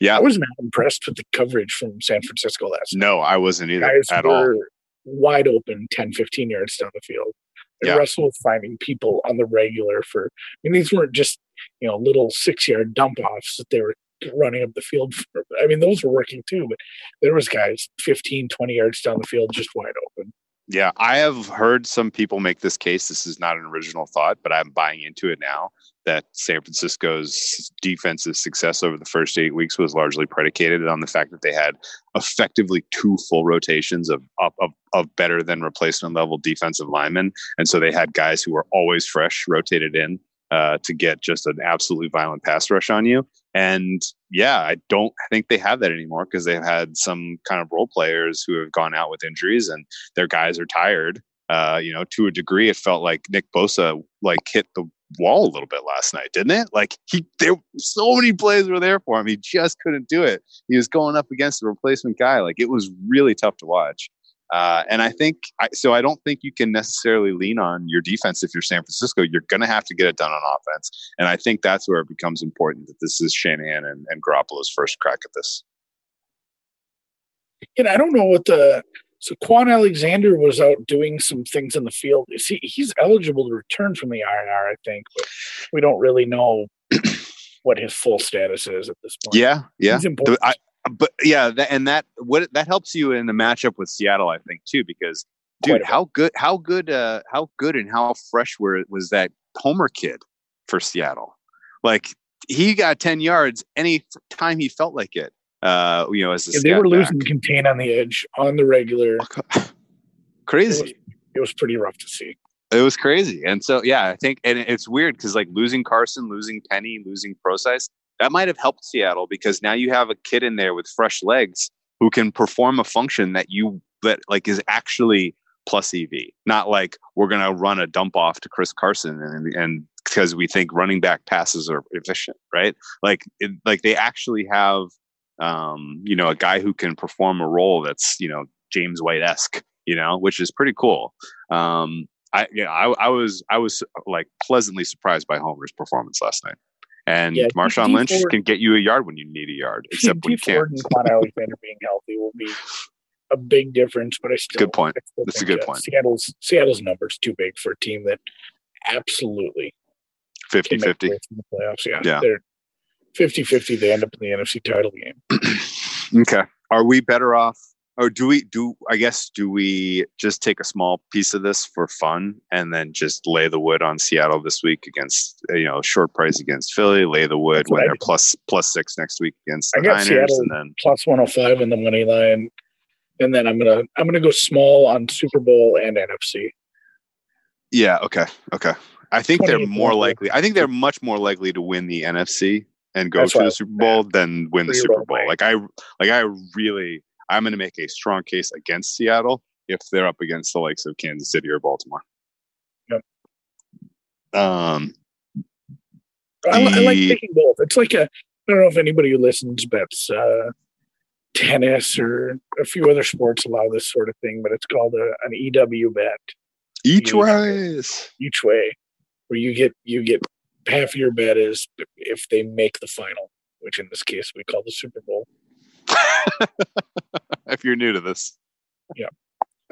Yeah, I was not impressed with the coverage from San Francisco last. No, I wasn't either Guys at all. Wide open, 10, 15 yards down the field. And yeah. Russell was finding people on the regular for. I mean, these weren't just you know little six yard dump offs that they were running up the field for. I mean, those were working too, but there was guys 15, 20 yards down the field just wide open. Yeah, I have heard some people make this case. This is not an original thought, but I'm buying into it now that San Francisco's defensive success over the first eight weeks was largely predicated on the fact that they had effectively two full rotations of of, of better than replacement level defensive linemen, and so they had guys who were always fresh rotated in uh, to get just an absolutely violent pass rush on you. And yeah, I don't think they have that anymore because they've had some kind of role players who have gone out with injuries and their guys are tired. Uh, you know, to a degree, it felt like Nick Bosa like hit the wall a little bit last night, didn't it? Like he, there, so many plays were there for him. He just couldn't do it. He was going up against a replacement guy. Like it was really tough to watch. Uh, and I think I, so. I don't think you can necessarily lean on your defense if you're San Francisco. You're going to have to get it done on offense, and I think that's where it becomes important that this is Shanahan and, and Garoppolo's first crack at this. And I don't know what the so Kwon Alexander was out doing some things in the field. See, he's eligible to return from the IR, I think, but we don't really know what his full status is at this point. Yeah, yeah. I, but yeah, that, and that what that helps you in the matchup with Seattle, I think, too, because dude, how good, how good, uh, how good, and how fresh were was that Homer kid for Seattle? Like he got ten yards any time he felt like it. Uh, you know, as yeah, they were back. losing contain on the edge on the regular. Crazy. It was, it was pretty rough to see. It was crazy, and so yeah, I think, and it's weird because like losing Carson, losing Penny, losing Prosise, that might have helped Seattle because now you have a kid in there with fresh legs who can perform a function that you that like is actually plus EV, not like we're gonna run a dump off to Chris Carson and and because we think running back passes are efficient, right? Like it, like they actually have um, you know a guy who can perform a role that's you know James White esque, you know, which is pretty cool. Um, I yeah, I, I was I was like pleasantly surprised by Homer's performance last night. And yeah, Marshawn Lynch Ford, can get you a yard when you need a yard, except when you can't. and Kwon Alexander being healthy will be a big difference, but I still good point. That's a good point. Seattle's Seattle's numbers too big for a team that absolutely 50 50 the playoffs. Yeah, yeah. They're 50 50. They end up in the NFC title game. okay. Are we better off or do we do i guess do we just take a small piece of this for fun and then just lay the wood on seattle this week against uh, you know short price against philly lay the wood when they're plus plus six next week against the I got niners Seattle and then plus 105 in the money line. And then I'm gonna I'm gonna go small on Super Bowl and NFC. yeah okay okay. I think they're more likely i think they're much more likely to win the nfc and go That's to the super bowl than win the super bowl. like i like i really i'm going to make a strong case against seattle if they're up against the likes of kansas city or baltimore Yep. um I, li- I like The- taking both. It's like a I don't know if anybody who listens bets uh, tennis or a few other sports allow this sort of thing, but it's called a, an EW bet each way. each way, where you get you get half your bet is if they make the final, which in this case we call the Super Bowl. if you're new to this. Yeah.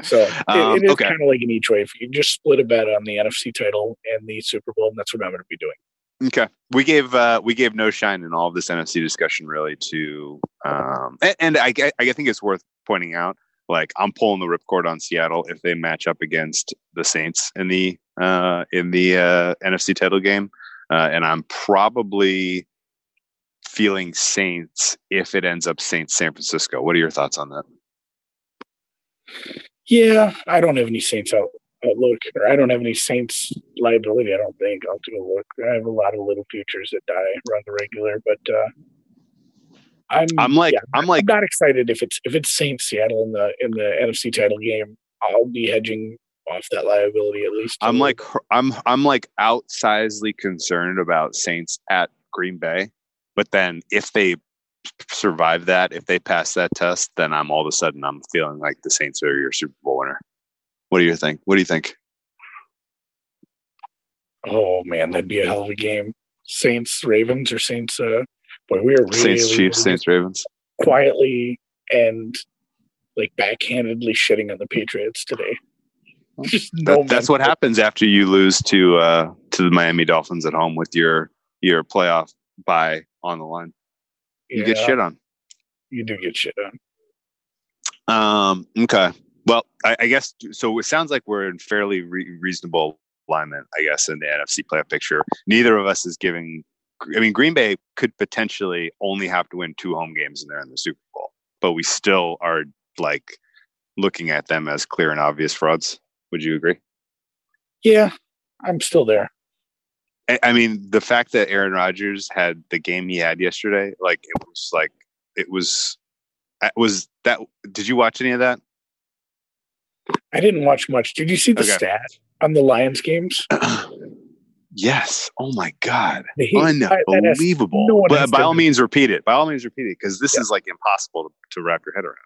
So it- Um, it is okay. kind of like an each way. If you just split a bet on the NFC title and the Super Bowl, and that's what I'm going to be doing. Okay, we gave uh, we gave no shine in all of this NFC discussion really to, um, and, and I I think it's worth pointing out. Like I'm pulling the ripcord on Seattle if they match up against the Saints in the uh, in the uh, NFC title game, uh, and I'm probably feeling Saints if it ends up Saints San Francisco. What are your thoughts on that? Yeah, I don't have any Saints out, outlook, or I don't have any Saints liability. I don't think. I'll do a look. I have a lot of little futures that die run the regular, but uh, I'm I'm like yeah, I'm like I'm not excited if it's if it's Saints Seattle in the in the NFC title game. I'll be hedging off that liability at least. I'm like I'm I'm like outsizedly concerned about Saints at Green Bay, but then if they survive that, if they pass that test, then I'm all of a sudden I'm feeling like the Saints are your Super Bowl winner. What do you think? What do you think? Oh man, that'd be a hell of a game. Saints Ravens or Saints. Uh, boy, we are really, Saints Chiefs, really Saints Ravens. quietly and like backhandedly shitting on the Patriots today. Just no That, that's what happens after you lose to uh to the Miami Dolphins at home with your your playoff bye on the line. You get shit on. You do get shit on. Um, okay. Well, I, I guess so. It sounds like we're in fairly re- reasonable alignment, I guess, in the NFC playoff picture. Neither of us is giving. I mean, Green Bay could potentially only have to win two home games and they're in the Super Bowl, but we still are like looking at them as clear and obvious frauds. Would you agree? Yeah, I'm still there. I, mean, the fact that Aaron Rodgers had the game he had yesterday, like it was like it was. It was that? Did you watch any of that? I didn't watch much. Did you see the Okay. stat on the Lions games? yes. Oh my god. They- I- that has Unbelievable. no but by all means, repeat it. By all means, repeat it because this Yeah. is like impossible to, to wrap your head around.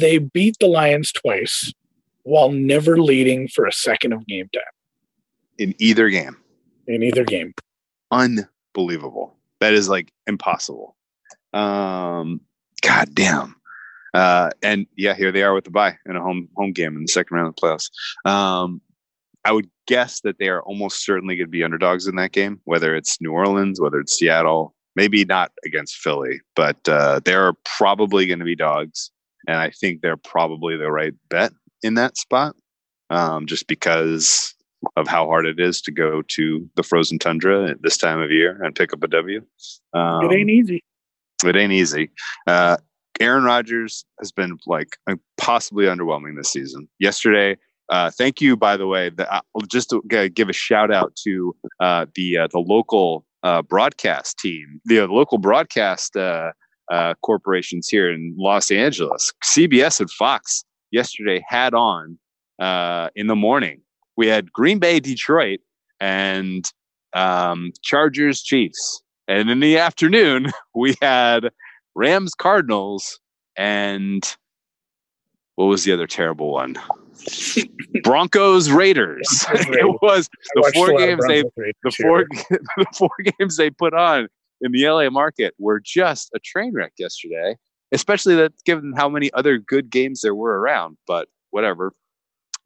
They beat the Lions twice while never leading for a second of game time In either game, in either game. unbelievable. That is like impossible. Um, God damn. Uh, and yeah, here they are with the bye in a home home game in the second round of the playoffs. Um, I would guess that they are almost certainly going to be underdogs in that game, whether it's New Orleans, whether it's Seattle, maybe not against Philly, but uh, they're probably going to be dogs. And I think they're probably the right bet in that spot, um, just because of how hard it is to go to the frozen tundra at this time of year and pick up a W. Um, it ain't easy. it ain't easy. Uh, Aaron Rodgers has been like possibly underwhelming this season. Yesterday, uh, thank you, by the way. The, uh, just to g- give a shout out to uh, the uh, the local uh, broadcast team, the uh, local broadcast uh, uh, corporations here in Los Angeles. CBS and Fox yesterday had on uh, in the morning. We had Green Bay, Detroit, and um, Chargers, Chiefs, and in the afternoon we had Rams, Cardinals, and what was the other terrible one? Broncos, Raiders. It was the four a lot of games they Raiders the four the four games they put on in the LA market were just a train wreck yesterday. Especially that given how many other good games there were around, but whatever.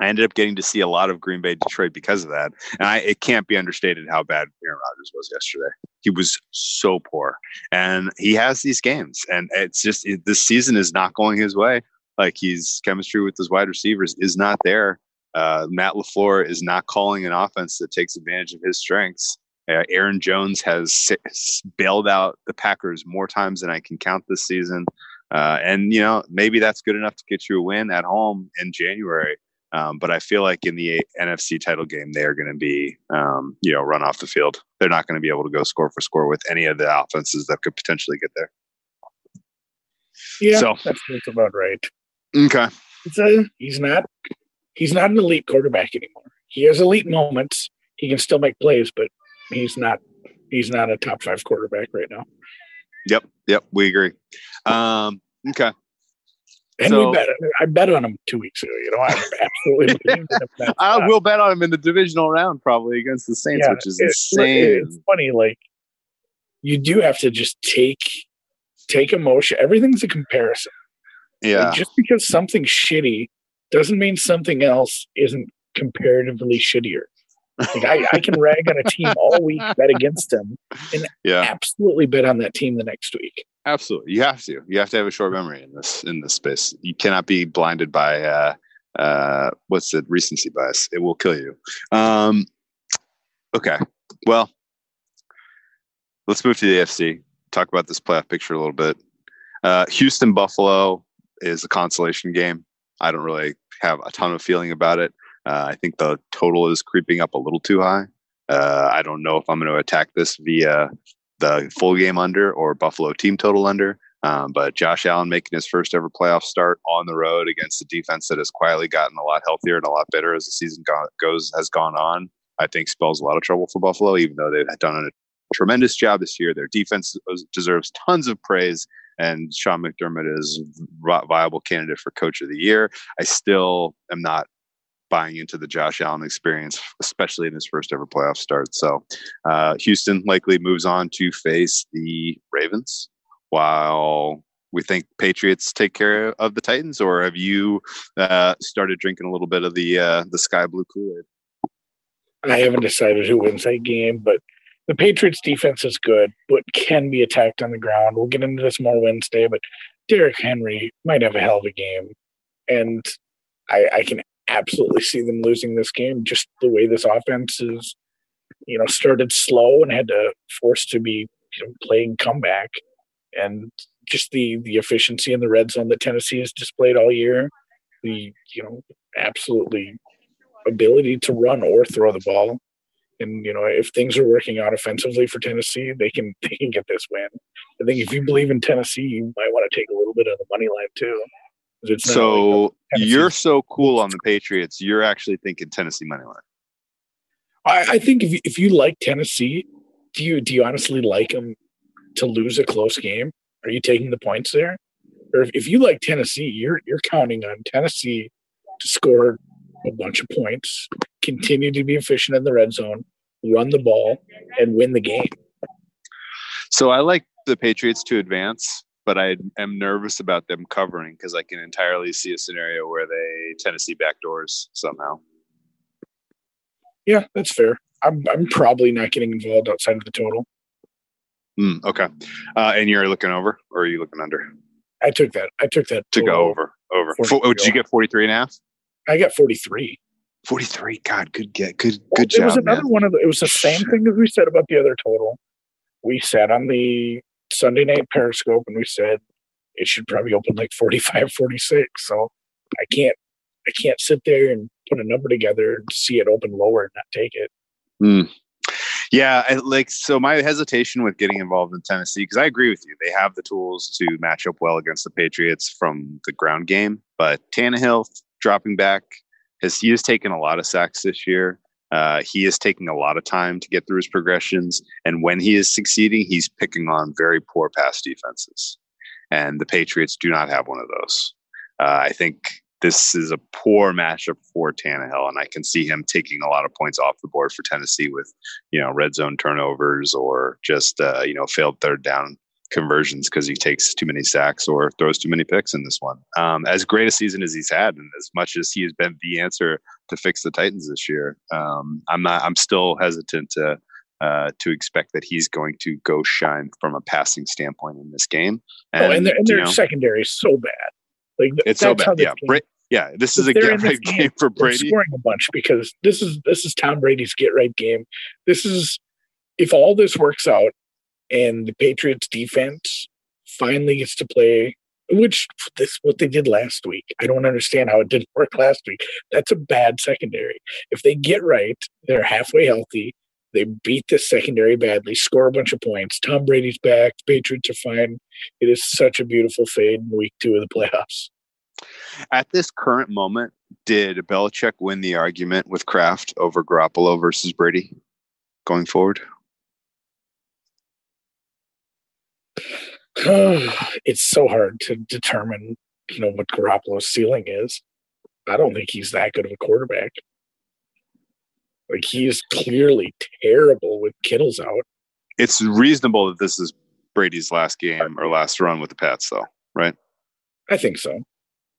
I ended up getting to see a lot of Green Bay Detroit because of that. And I, it can't be understated how bad Aaron Rodgers was yesterday. He was so poor. And he has these games. And it's just it, this season is not going his way. Like his chemistry with his wide receivers is not there. Uh, Matt LaFleur is not calling an offense that takes advantage of his strengths. Uh, Aaron Jones has bailed out the Packers more times than I can count this season. Uh, and, you know, maybe that's good enough to get you a win at home in January. Um, but I feel like in the NFC title game, they are going to be, um, you know, run off the field. They're not going to be able to go score for score with any of the offenses that could potentially get there. Yeah, so, that's, that's about right. Okay. A, he's not he's not an elite quarterback anymore. He has elite moments. He can still make plays, but he's not he's not a top five quarterback right now. Yep, yep, we agree. Um, okay. And so, we bet I bet on him two weeks ago. You know, I absolutely I will bet on him in the divisional round probably against the Saints, yeah, which is it's, insane. It's funny, like you do have to just take take emotion. Everything's a comparison. Yeah. Like just because something's shitty doesn't mean something else isn't comparatively shittier. Like I, I can rag on a team all week, bet against them, and yeah. absolutely bet on that team the next week. Absolutely, you have to. You have to have a short memory in this in this space. You cannot be blinded by uh, uh, what's the recency bias. It will kill you. Um, okay, well, let's move to the AFC. Talk about this playoff picture a little bit. Uh, Houston Buffalo is a consolation game. I don't really have a ton of feeling about it. Uh, I think the total is creeping up a little too high. Uh, I don't know if I'm going to attack this via the full game under or Buffalo team total under. Um, but Josh Allen making his first ever playoff start on the road against a defense that has quietly gotten a lot healthier and a lot better as the season go- goes has gone on. I think spells a lot of trouble for Buffalo, even though they've done a tremendous job this year. Their defense deserves tons of praise and Sean McDermott is a viable candidate for coach of the year. I still am not buying into the Josh Allen experience, especially in his first ever playoff start. So uh, Houston likely moves on to face the Ravens while we think Patriots take care of the Titans, or have you uh, started drinking a little bit of the uh, the sky blue Kool Aid? I haven't decided who wins that game, but the Patriots defense is good, but can be attacked on the ground. We'll get into this more Wednesday, but Derrick Henry might have a hell of a game. And I, I can absolutely see them losing this game, just the way this offense is, you know, started slow and had to force to be you know, playing comeback. And just the the efficiency in the red zone that Tennessee has displayed all year, the you know, absolutely ability to run or throw the ball and you know, if things are working out offensively for Tennessee, they can they can get this win. I think if you believe in Tennessee, you might want to take a little bit of the money line too. So you're so cool on the Patriots. You're actually thinking Tennessee money line. I, I think if you, if you like Tennessee, do you do you honestly like them to lose a close game? Are you taking the points there? Or if, if you like Tennessee, you're you're counting on Tennessee to score a bunch of points, continue to be efficient in the red zone, run the ball, and win the game. So I like the Patriots to advance, but I am nervous about them covering because I can entirely see a scenario where they Tennessee backdoors somehow. Yeah, that's fair. I'm I'm probably not getting involved outside of the total. Mm, okay, uh, and you're looking over, or are you looking under? I took that. I took that to go over. Over. oh, did you get 43 and a half? I got 43. 43. God, good get. Good good job. It was another man. one of the, it was the same thing that we said about the other total. We sat on the Sunday night Periscope and we said it should probably open like 45, 46. So I can't I can't sit there and put a number together and see it open lower and not take it. Mm. Yeah, I, like so. My hesitation with getting involved in Tennessee because I agree with you, they have the tools to match up well against the Patriots from the ground game. But Tannehill dropping back. Has he has taken a lot of sacks this year. Uh, he is taking a lot of time to get through his progressions, and when he is succeeding, he's picking on very poor pass defenses. And the Patriots do not have one of those. Uh, I think this is a poor matchup for Tannehill, and I can see him taking a lot of points off the board for Tennessee with, you know, red zone turnovers or just uh, you know failed third down conversions because he takes too many sacks or throws too many picks in this one. Um, as great a season as he's had, and as much as he has been the answer to fix the Titans this year, um, I'm not. I'm still hesitant to uh, to expect that he's going to go shine from a passing standpoint in this game. And, oh, and their, and their secondary is so bad. Like It's so bad. Yeah, game- Bra- yeah. This is a get right game, game for Brady. scoring a bunch because this is this is Tom Brady's get right game. This is if all this works out and the Patriots defense finally gets to play, which this what they did last week. I don't understand how it didn't work last week. That's a bad secondary. If they get right, they're halfway healthy. They beat the secondary badly, score a bunch of points. Tom Brady's back. Patriots are fine. It is such a beautiful fade in week two of the playoffs. At this current moment, did Belichick win the argument with Kraft over Garoppolo versus Brady going forward? it's so hard to determine, you know, what Garoppolo's ceiling is. I don't think he's that good of a quarterback. Like he is clearly terrible with Kittle's out. It's reasonable that this is Brady's last game or last run with the Pats, though, right? I think so.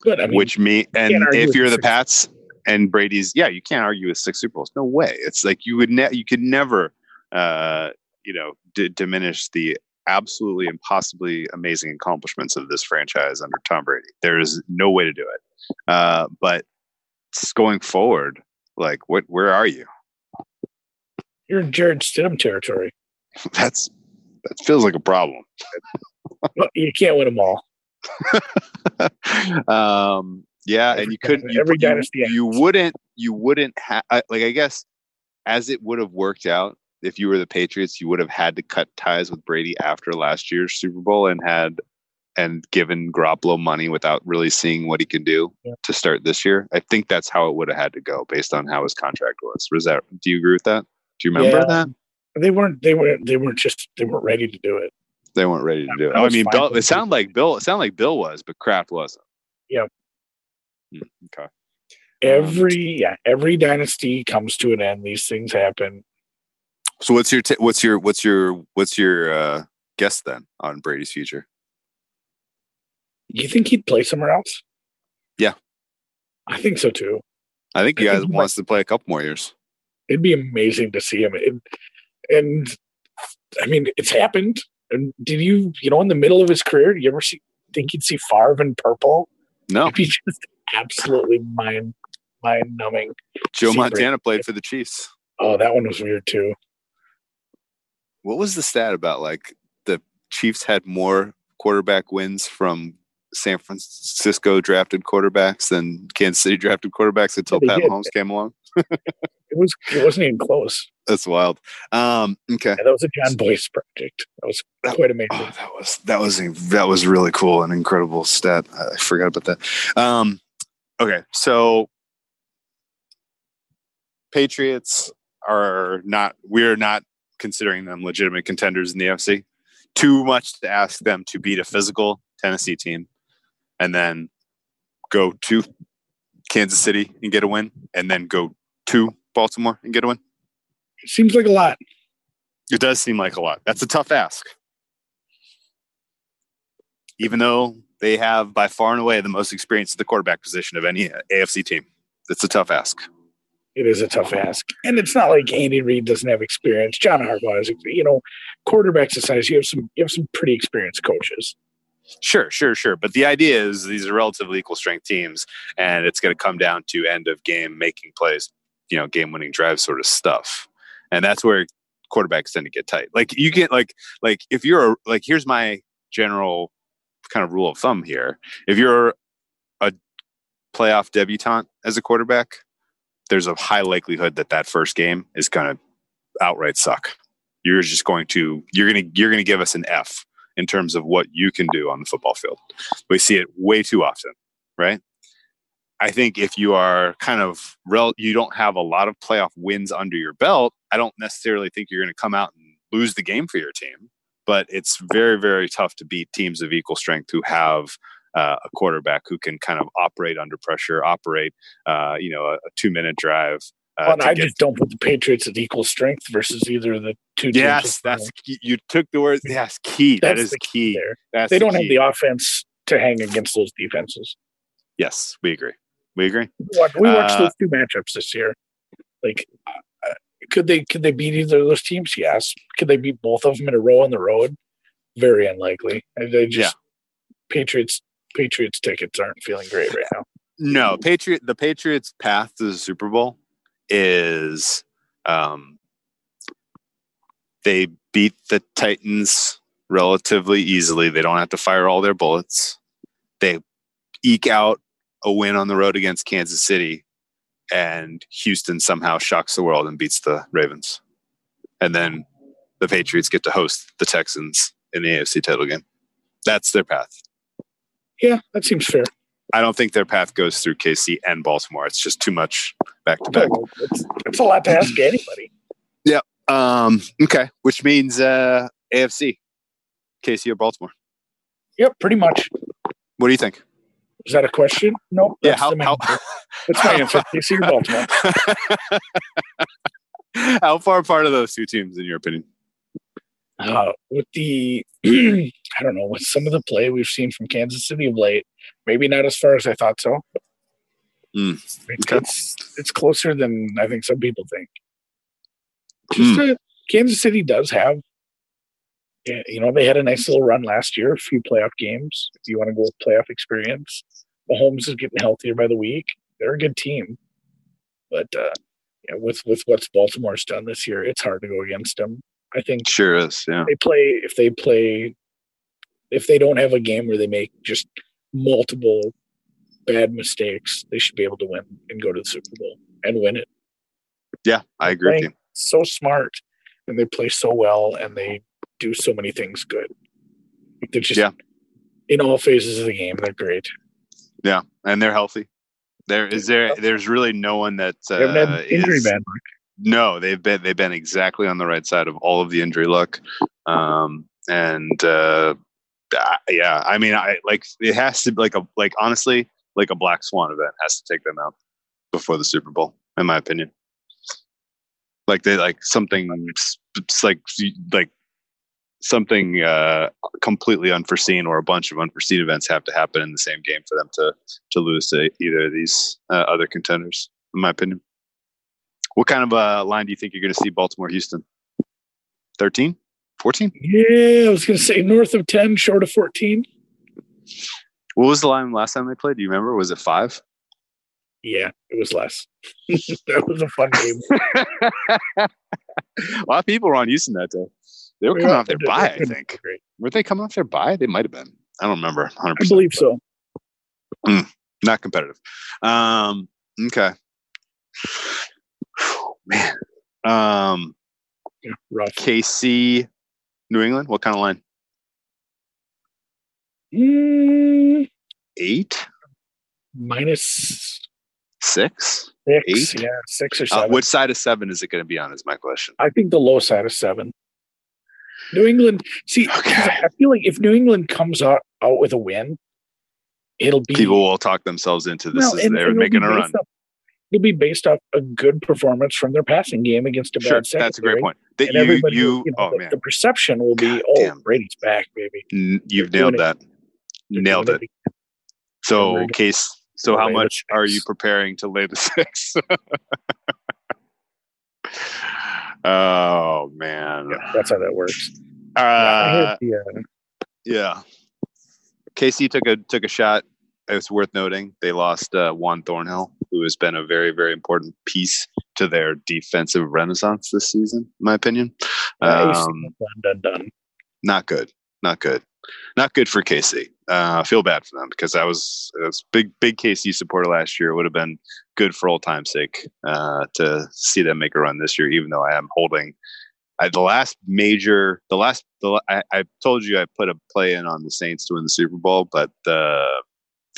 But I mean, Which me and if you're the six- Pats and Brady's, yeah, you can't argue with six Super Bowls. No way. It's like you would ne- you could never, uh, you know, d- diminish the absolutely impossibly amazing accomplishments of this franchise under Tom Brady. There is no way to do it. Uh, but going forward, like, what? Where are you? you're in Jarrett Stidham territory. That's that feels like a problem. Well, you can't win them all. um, yeah, Every and you couldn't. You, every you- dynasty you, ends. wouldn't. You wouldn't have. Like I guess, as it would have worked out, if you were the Patriots, you would have had to cut ties with Brady after last year's Super Bowl and had and given Garoppolo money without really seeing what he can do Yeah. to start this year. I think that's how it would have had to go based on how his contract was. Was that? Do you agree with that? Do you remember Yeah. that? They weren't. They weren't. They weren't just. They weren't ready to do it. They weren't ready to do it. I I mean, Bill, it sounded like Bill. It sounded like Bill was, but Kraft wasn't. Yep. Hmm, Okay. Every yeah, every dynasty comes to an end. These things happen. So what's your t- what's your what's your what's your uh, guess then on Brady's future? You think he'd play somewhere else? Yeah. I think so too. I think he I guys think wants to play a couple more years. It'd be amazing to see him. And, and I mean, it's happened. And did you, you know, in the middle of his career, do you ever see think you'd see Favre in purple? No, It'd be just absolutely mind mind numbing. Joe Montana played for the Chiefs. Oh, that one was weird too. What was the stat about like the Chiefs had more quarterback wins from San Francisco drafted quarterbacks than Kansas City drafted quarterbacks until they Pat did. Mahomes came along? It was it wasn't even close. That's wild. Um, okay. Yeah, that was a Jon Bois project. That was that, quite amazing. Oh, that was that was a- that was really cool and incredible stat. I I forgot about that. Um, okay, so Patriots are not. We're not considering them legitimate contenders in the FC. Too much to ask them to beat a physical Tennessee team, and then go to Kansas City and get a win, and then go to Baltimore and get a win. Seems like a lot. It does seem like a lot. That's a tough ask. Even though they have by far and away the most experience at the quarterback position of any AFC team. It's a tough ask. It is a tough ask, and it's not like Andy Reid doesn't have experience. John Harbaugh is, you know, quarterbacks aside, you have some you have some pretty experienced coaches. Sure, sure, sure. But the idea is these are relatively equal strength teams, and it's going to come down to end of game making plays, you know, game winning drive sort of stuff. And that's where quarterbacks tend to get tight. Like you get like like if you're a, like here's my general kind of rule of thumb here. If you're a playoff debutante as a quarterback, there's a high likelihood that that first game is going to outright suck. You're just going to you're going to you're going to give us an F in terms of what you can do on the football field. We see it way too often, right? I think if you are kind of rel- you don't have a lot of playoff wins under your belt, I don't necessarily think you're going to come out and lose the game for your team. But it's very, very tough to beat teams of equal strength who have uh, a quarterback who can kind of operate under pressure, operate, uh, you know, a, a two-minute drive. Uh, But to I get- just don't put the Patriots at equal strength versus either of the two teams. yes, that's key. you took the words. Yes, key. That That's the key. there. That's They the don't have the offense to hang against those defenses. Yes, we agree. We agree. We watched, we watched Uh, those two matchups this year. Like, uh, could they could they beat either of those teams? Yes. Could they beat both of them in a row on the road? Very unlikely. They just Patriots Patriots tickets aren't feeling great right now. No, Patriot. The Patriots' path to the Super Bowl is um, they beat the Titans relatively easily. They don't have to fire all their bullets. They eke out a win on the road against Kansas City, and Houston somehow shocks the world and beats the Ravens. And then the Patriots get to host the Texans in the AFC title game. That's their path. Yeah, that seems fair. I don't think their path goes through KC and Baltimore. It's just too much back to back. It's, a lot to ask anybody. Yeah. Um, okay, which means uh, AFC, KC or Baltimore. Yep, pretty much. What do you think? Is that a question? No. Yeah, that's how, how. That's my answer. KC or Baltimore. how far apart are those two teams in your opinion? Uh, with the, I don't know, with some of the play we've seen from Kansas City of late, maybe not as far as I thought so. It's, okay. it's it's closer than I think some people think. Just uh, Kansas City does have, you know, they had a nice little run last year, a few playoff games. If you want to go with playoff experience, Mahomes is getting healthier by the week. They're a good team, but uh, yeah, with with what's Baltimore's done this year, it's hard to go against them. I think Sure is. Yeah. they play if they play if they don't have a game where they make just multiple bad mistakes, they should be able to win and go to the Super Bowl and win it. Yeah, I agree with you. So smart and they play so well and they do so many things good. They're just Yeah. in all phases of the game, they're great. Yeah, and they're healthy. There is there. There's really no one that uh, They haven't had injury is- bad. No, they've been they've been exactly on the right side of all of the injury luck, um, and uh, yeah, I mean, I like it has to be like a like honestly like a black swan event has to take them out before the Super Bowl, in my opinion. Like they like something like like something uh, completely unforeseen or a bunch of unforeseen events have to happen in the same game for them to to lose to either of these uh, other contenders, in my opinion. What kind of uh, line do you think you're going to see Baltimore Houston? 13? 14? Yeah, I was gonna say north of ten, short of fourteen. What was the line last time they played? Do you remember? Was it five? Yeah, it was less. that was a fun game. a lot of people were on Houston that day. They were coming off their bye, I think. Great. Were they coming off their bye? They might have been. I don't remember 100%. I believe so. Not competitive. Um, okay. Man. Um, Yeah, rough. KC, New England, what kind of line? Mm, Eight? minus Six? six, Eight? yeah, six or Uh, seven. which side of seven is it going to be on? Is my question. I think the low side of seven. New England. See, Okay. I feel like if New England comes out, out with a win, it'll be People will talk themselves into this well, and- they're making a run. based it'll be based off a good performance from their passing game against a Sure, bad that's a great point. That And you, everybody, you, you know, oh the, man, the perception will be, God oh, damn. Brady's back, baby. N- you've nailed that. They're Nailed it. So, case. So, how much are you preparing to lay the six? oh man. Yeah, that's how that works. Uh, the, uh, yeah. KC took a took a shot. It's worth noting they lost uh, Juan Thornhill, who has been a very very important piece to their defensive renaissance this season, in my opinion. nice. Um, done, done, done. not good, not good, not good for KC. Uh, I feel bad for them because I was, I was big big KC supporter last year. It would have been good for old time's sake uh, to see them make a run this year. Even though I am holding I, the last major, the last, the I, I told you I put a play in on the Saints to win the Super Bowl, but uh,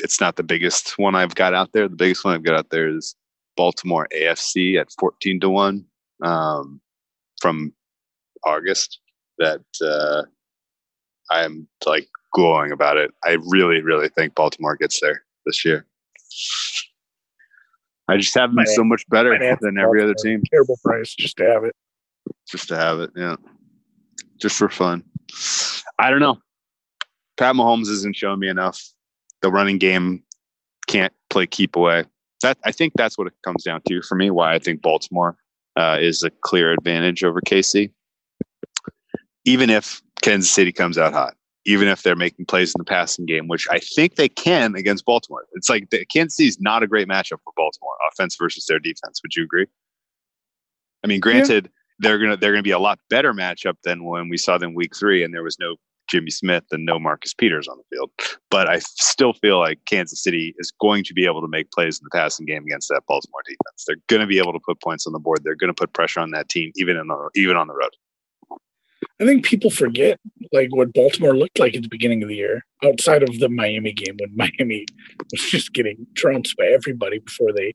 it's not the biggest one I've got out there. The biggest one I've got out there is Baltimore AFC at fourteen to one um, from August. That uh, I'm like glowing about it. I really, really think Baltimore gets there this year. I just have them so much better than every other team Terrible price just to have it. just to have it. Yeah, just for fun. I don't know. Pat Mahomes isn't showing me enough. The running game can't play keep away. That I think that's what it comes down to for me. Why I think Baltimore uh, is a clear advantage over KC. Even if Kansas City comes out hot, even if they're making plays in the passing game, which I think they can against Baltimore. It's like the, Kansas City is not a great matchup for Baltimore, offense versus their defense. Would you agree? I mean, granted, yeah. they're gonna they're gonna be a lot better matchup than when we saw them week three, and there was no Jimmy Smith and no Marcus Peters on the field. But I still feel like Kansas City is going to be able to make plays in the passing game against that Baltimore defense. They're going to be able to put points on the board. They're going to put pressure on that team, even in the even on the road. I think people forget like what Baltimore looked like at the beginning of the year, outside of the Miami game when Miami was just getting trounced by everybody before they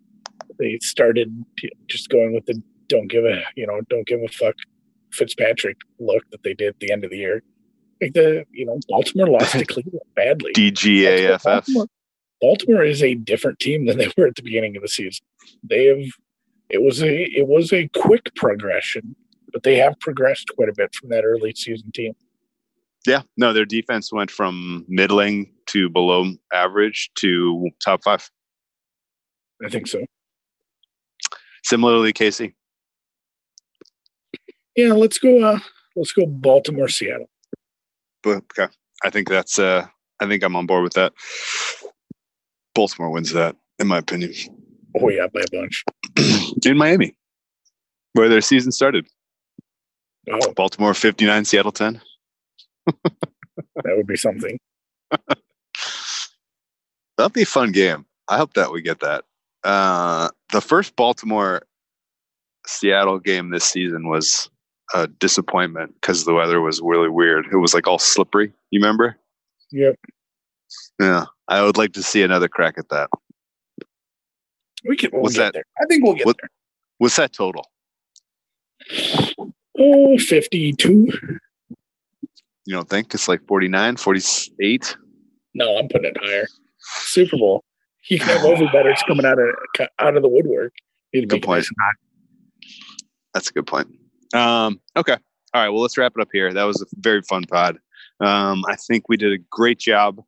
they started just going with the don't give a you know don't give a fuck Fitzpatrick look that they did at the end of the year. The you know Baltimore lost to Cleveland badly. DGAFF. Baltimore, Baltimore is a different team than they were at the beginning of the season. They have it was a it was a quick progression, but they have progressed quite a bit from that early season team. Yeah, no, their defense went from middling to below average to top five. I think so. Similarly, KC. Yeah, let's go. Uh, let's go Baltimore, Seattle. Okay, I think that's. Uh, I think I'm on board with that. Baltimore wins that, in my opinion. Oh yeah, by a bunch. in Miami, where their season started. Oh. Baltimore 59, Seattle 10. that would be something. That'll be a fun game. I hope that we get that. Uh, the first Baltimore Seattle game this season was a disappointment because the weather was really weird. It was like all slippery. You remember? Yep. Yeah, I would like to see another crack at that. We can. We'll what's that? There. I think we'll get what, there. What's that total? Oh, 52. You don't think it's like 49, 48? No, I'm putting it higher. Super Bowl. You can have over betters coming out of out of the woodwork. Good point. That's a good point. Um, okay. All right. Well, let's wrap it up here. That was a very fun pod. Um, I think we did a great job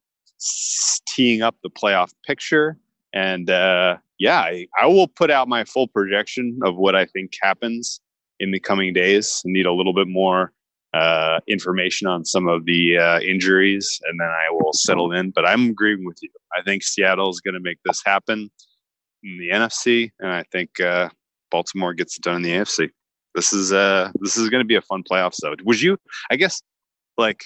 teeing up the playoff picture. And uh, yeah, I, I will put out my full projection of what I think happens in the coming days. Need a little bit more uh, information on some of the uh, injuries, and then I will settle in. But I'm agreeing with you. I think Seattle is going to make this happen in the NFC, and I think uh, Baltimore gets it done in the AFC. This is uh this is going to be a fun playoff. So, would you? I guess like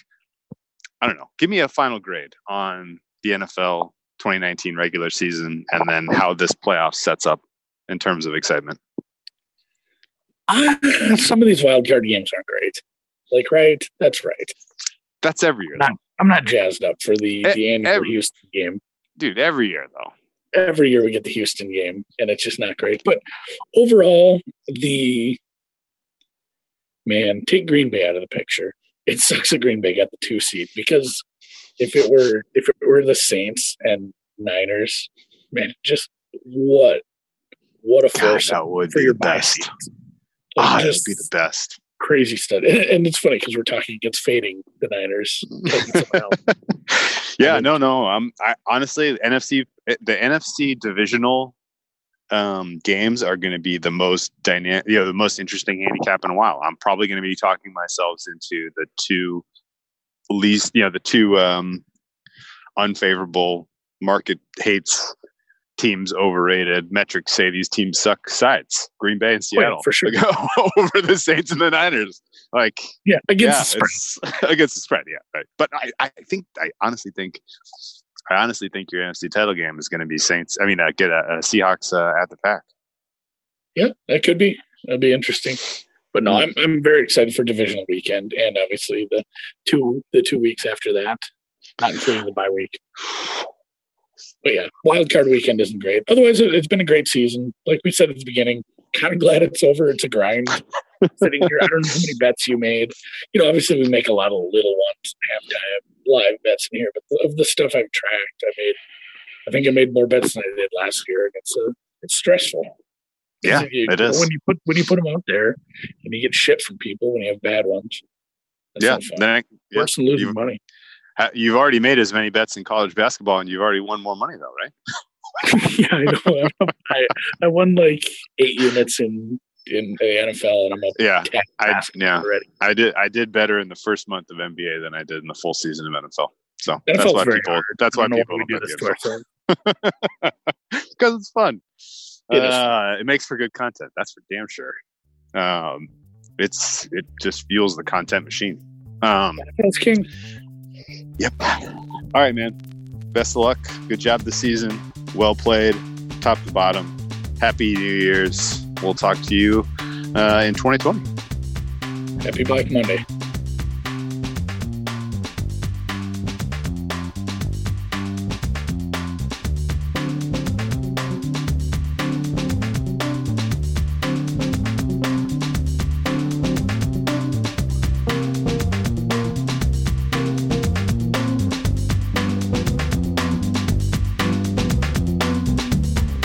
I don't know. Give me a final grade on the NFL 2019 regular season, and then how this playoff sets up in terms of excitement. Uh, some of these wild card games aren't great. Like, right? That's right. That's every year. Not, I'm not jazzed up for the e- the annual every, Houston game, dude. Every year though. Every year we get the Houston game, and it's just not great. But overall, the man take Green Bay out of the picture. It sucks that Green Bay got the two seed because if it were if it were the Saints and Niners, man, just what what a force that would for your best. Ah, oh, that would be the best. Crazy stuff, and, and it's funny because we're talking against fading the Niners. yeah, no, no. I'm I, honestly NFC the NFC divisional um, games are going to be the most dynamic, you know, the most interesting handicap in a while. I'm probably going to be talking myself into the two least, you know, the two um, unfavorable market hates teams overrated metrics say these teams suck sides. Green bay and oh, seattle for sure. over the saints and the niners. Like yeah against yeah, the spread against the spread yeah right. But i i think i honestly think i honestly think your nfc title game is going to be saints i mean uh, get a, a seahawks uh, at the pack yeah that could be. That'd be interesting. But no, I'm I'm very excited for divisional weekend and obviously the two the two weeks after that, not including the bye week. But yeah, wild card weekend isn't great. Otherwise, it's been a great season. Like we said at the beginning, kind of glad it's over. It's a grind. Sitting here, I don't know how many bets you made. You know, obviously we make a lot of little ones have live bets in here, but of the stuff I've tracked, I made. I think I made more bets than I did last year, and it's a, it's stressful. Yeah, you, it is. When you put when you put them out there, and you get shit from people when you have bad ones. yeah, then I, yeah, worse than losing money you've already made as many bets in college basketball, and you've already won more money, though, right? yeah, I know. I, I won like eight units in in the NFL, and I'm up. Yeah, I yeah already. I did I did better in the first month of NBA than I did in the full season of NFL. So That that's why people hard. that's why people do this to because it's fun. It uh, it makes for good content. That's for damn sure. Um, it's it just fuels the content machine. Um, That's king. yep. All right, man. Best of luck. Good job this season. Well played, top to bottom. Happy New Year's. We'll talk to you uh, in 2020. Happy Black Monday.